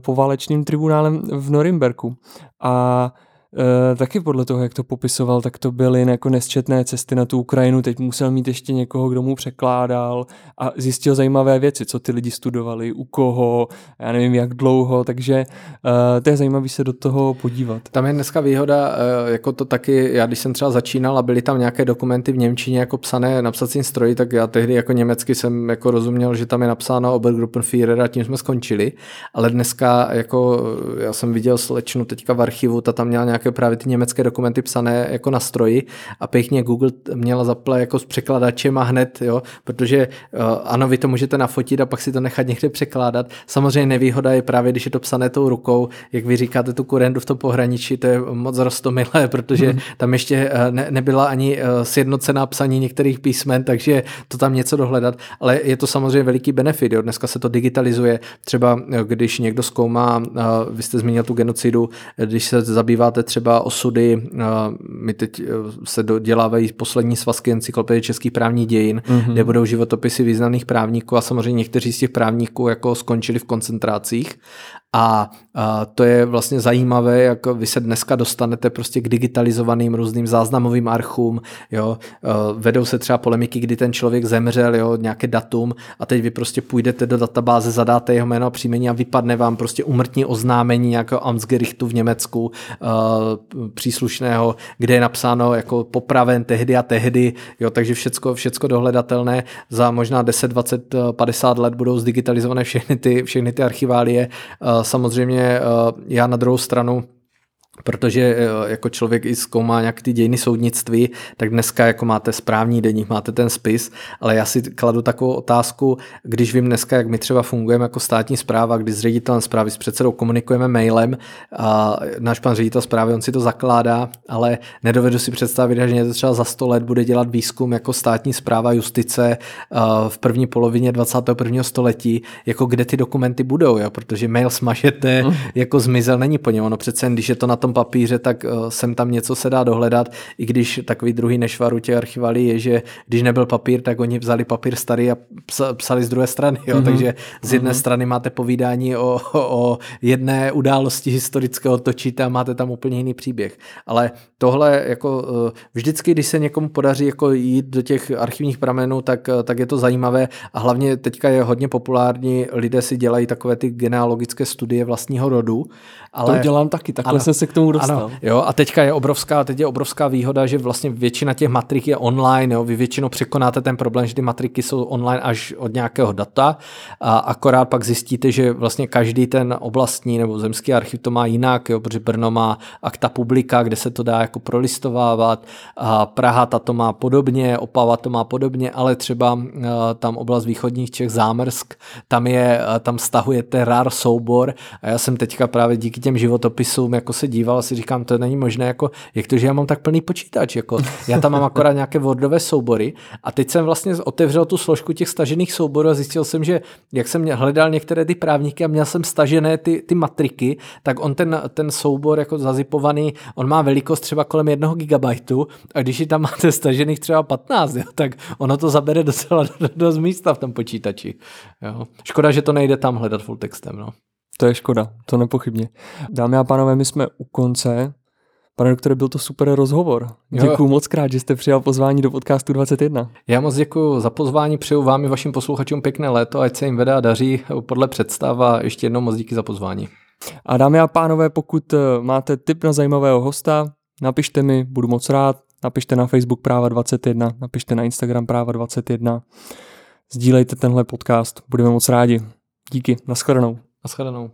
poválečným tribunálem v Norimberku. A Uh, taky podle toho, jak to popisoval, tak to byly jako nesčetné cesty na tu Ukrajinu. Teď musel mít ještě někoho, kdo mu překládal a zjistil zajímavé věci, co ty lidi studovali, u koho, já nevím jak dlouho, takže uh, to je zajímavé se do toho podívat. Tam je dneska výhoda, uh, jako to taky, já když jsem třeba začínal a byly tam nějaké dokumenty v Němčině jako psané na psacím stroji, tak já tehdy jako německy jsem jako rozuměl, že tam je napsáno Obergruppenführer a tím jsme skončili, ale dneska jako já jsem viděl slečnu teďka v archivu, ta tam měla nějak nějaké právě ty německé dokumenty psané jako na stroji a pěkně Google měla zaple jako s překladačem a hned, jo, protože uh, ano, vy to můžete nafotit a pak si to nechat někde překládat. Samozřejmě nevýhoda je právě, když je to psané tou rukou, jak vy říkáte tu kurendu v tom pohraničí, to je moc rostomilé, [laughs] protože hmm. tam ještě uh, ne, nebyla ani uh, sjednocená psaní některých písmen, takže to tam něco dohledat, ale je to samozřejmě veliký benefit, jo. dneska se to digitalizuje, třeba když někdo zkoumá, vy jste zmínil tu genocidu, když se zabýváte třeba osudy, my teď e, se dodělávají poslední svazky encyklopedie českých právních dějin, mm-hmm. kde budou životopisy významných právníků a samozřejmě někteří z těch právníků jako skončili v koncentrácích A, a to je vlastně zajímavé, jak vy se dneska dostanete prostě k digitalizovaným různým záznamovým archům, jo, vedou se třeba polemiky, kdy ten člověk zemřel, jo, nějaké datum a teď vy prostě půjdete do databáze, zadáte jeho jméno a příjmení a vypadne vám prostě umrtní oznámení nějakého Amtsgerichtu v Německu uh, příslušného, kde je napsáno jako popraven tehdy a tehdy, jo, takže všecko, všecko dohledatelné. Za možná 10, 20, 50 let budou zdigitalizované všechny ty, všechny ty archiválie. Uh, samozřejmě uh, já na druhou stranu protože eh, jako člověk i zkoumá nějak ty dějiny soudnictví, tak dneska jako máte správní deník, máte ten spis, ale já si kladu takovou otázku, když vím dneska, jak my třeba fungujeme jako státní zpráva, kdy s ředitelem zprávy, s předsedou komunikujeme mailem a náš pan ředitel zprávy, on si to zakládá, ale nedovedu si představit, že někdo třeba za 100 let bude dělat výzkum jako státní zpráva justice eh, v první polovině 21. století, jako kde ty dokumenty budou, jo? protože mail smažete, mm. jako zmizel není po něm, ono přece když je to na tom papíře, tak uh, sem tam něco se dá dohledat, i když takový druhý nešvar u těch archivalí je, že když nebyl papír, tak oni vzali papír starý a psali z druhé strany, jo? Mm-hmm. takže z jedné mm-hmm. strany máte povídání o, o jedné události historického točíte a máte tam úplně jiný příběh. Ale tohle jako uh, vždycky, když se někomu podaří jako jít do těch archivních pramenů, tak, uh, tak je to zajímavé a hlavně teďka je hodně populární, lidé si dělají takové ty genealogické studie vlastního rodu. Ale... To dělám taky, takhle ano, se k tomu dostal. Ano, jo, a teďka je obrovská, teď je obrovská výhoda, že vlastně většina těch matrik je online, jo, vy většinou překonáte ten problém, že ty matriky jsou online až od nějakého data a akorát pak zjistíte, že vlastně každý ten oblastní nebo zemský archiv to má jinak, jo, protože Brno má akta publika, kde se to dá jako prolistovávat, a Praha ta to má podobně, Opava to má podobně, ale třeba uh, tam oblast východních Čech, Zámrsk, tam je, uh, tam stahujete RAR soubor a já jsem teďka právě díky těm životopisům jako se díval a si říkám, to není možné, jako, jak to, že já mám tak plný počítač, jako, já tam mám akorát nějaké Wordové soubory a teď jsem vlastně otevřel tu složku těch stažených souborů a zjistil jsem, že jak jsem hledal některé ty právníky a měl jsem stažené ty, ty matriky, tak on ten, ten soubor jako zazipovaný, on má velikost třeba kolem jednoho gigabajtu a když ji tam máte stažených třeba 15, jo, tak ono to zabere docela [laughs] dost místa v tom počítači. Jo. Škoda, že to nejde tam hledat full textem. No. To je škoda, to nepochybně. Dámy a pánové, my jsme u konce. Pane doktore, byl to super rozhovor. Děkuji moc krát, že jste přijal pozvání do podcastu 21. Já moc děkuji za pozvání, přeju vám i vašim posluchačům pěkné léto, ať se jim vede a daří podle představ a ještě jednou moc díky za pozvání. A dámy a pánové, pokud eh, máte tip na zajímavého hosta, napište mi, budu moc rád. Napište na Facebook Práva 21, napište na Instagram Práva 21. Sdílejte tenhle podcast, budeme moc rádi. Díky, nashledanou. Naschledanou.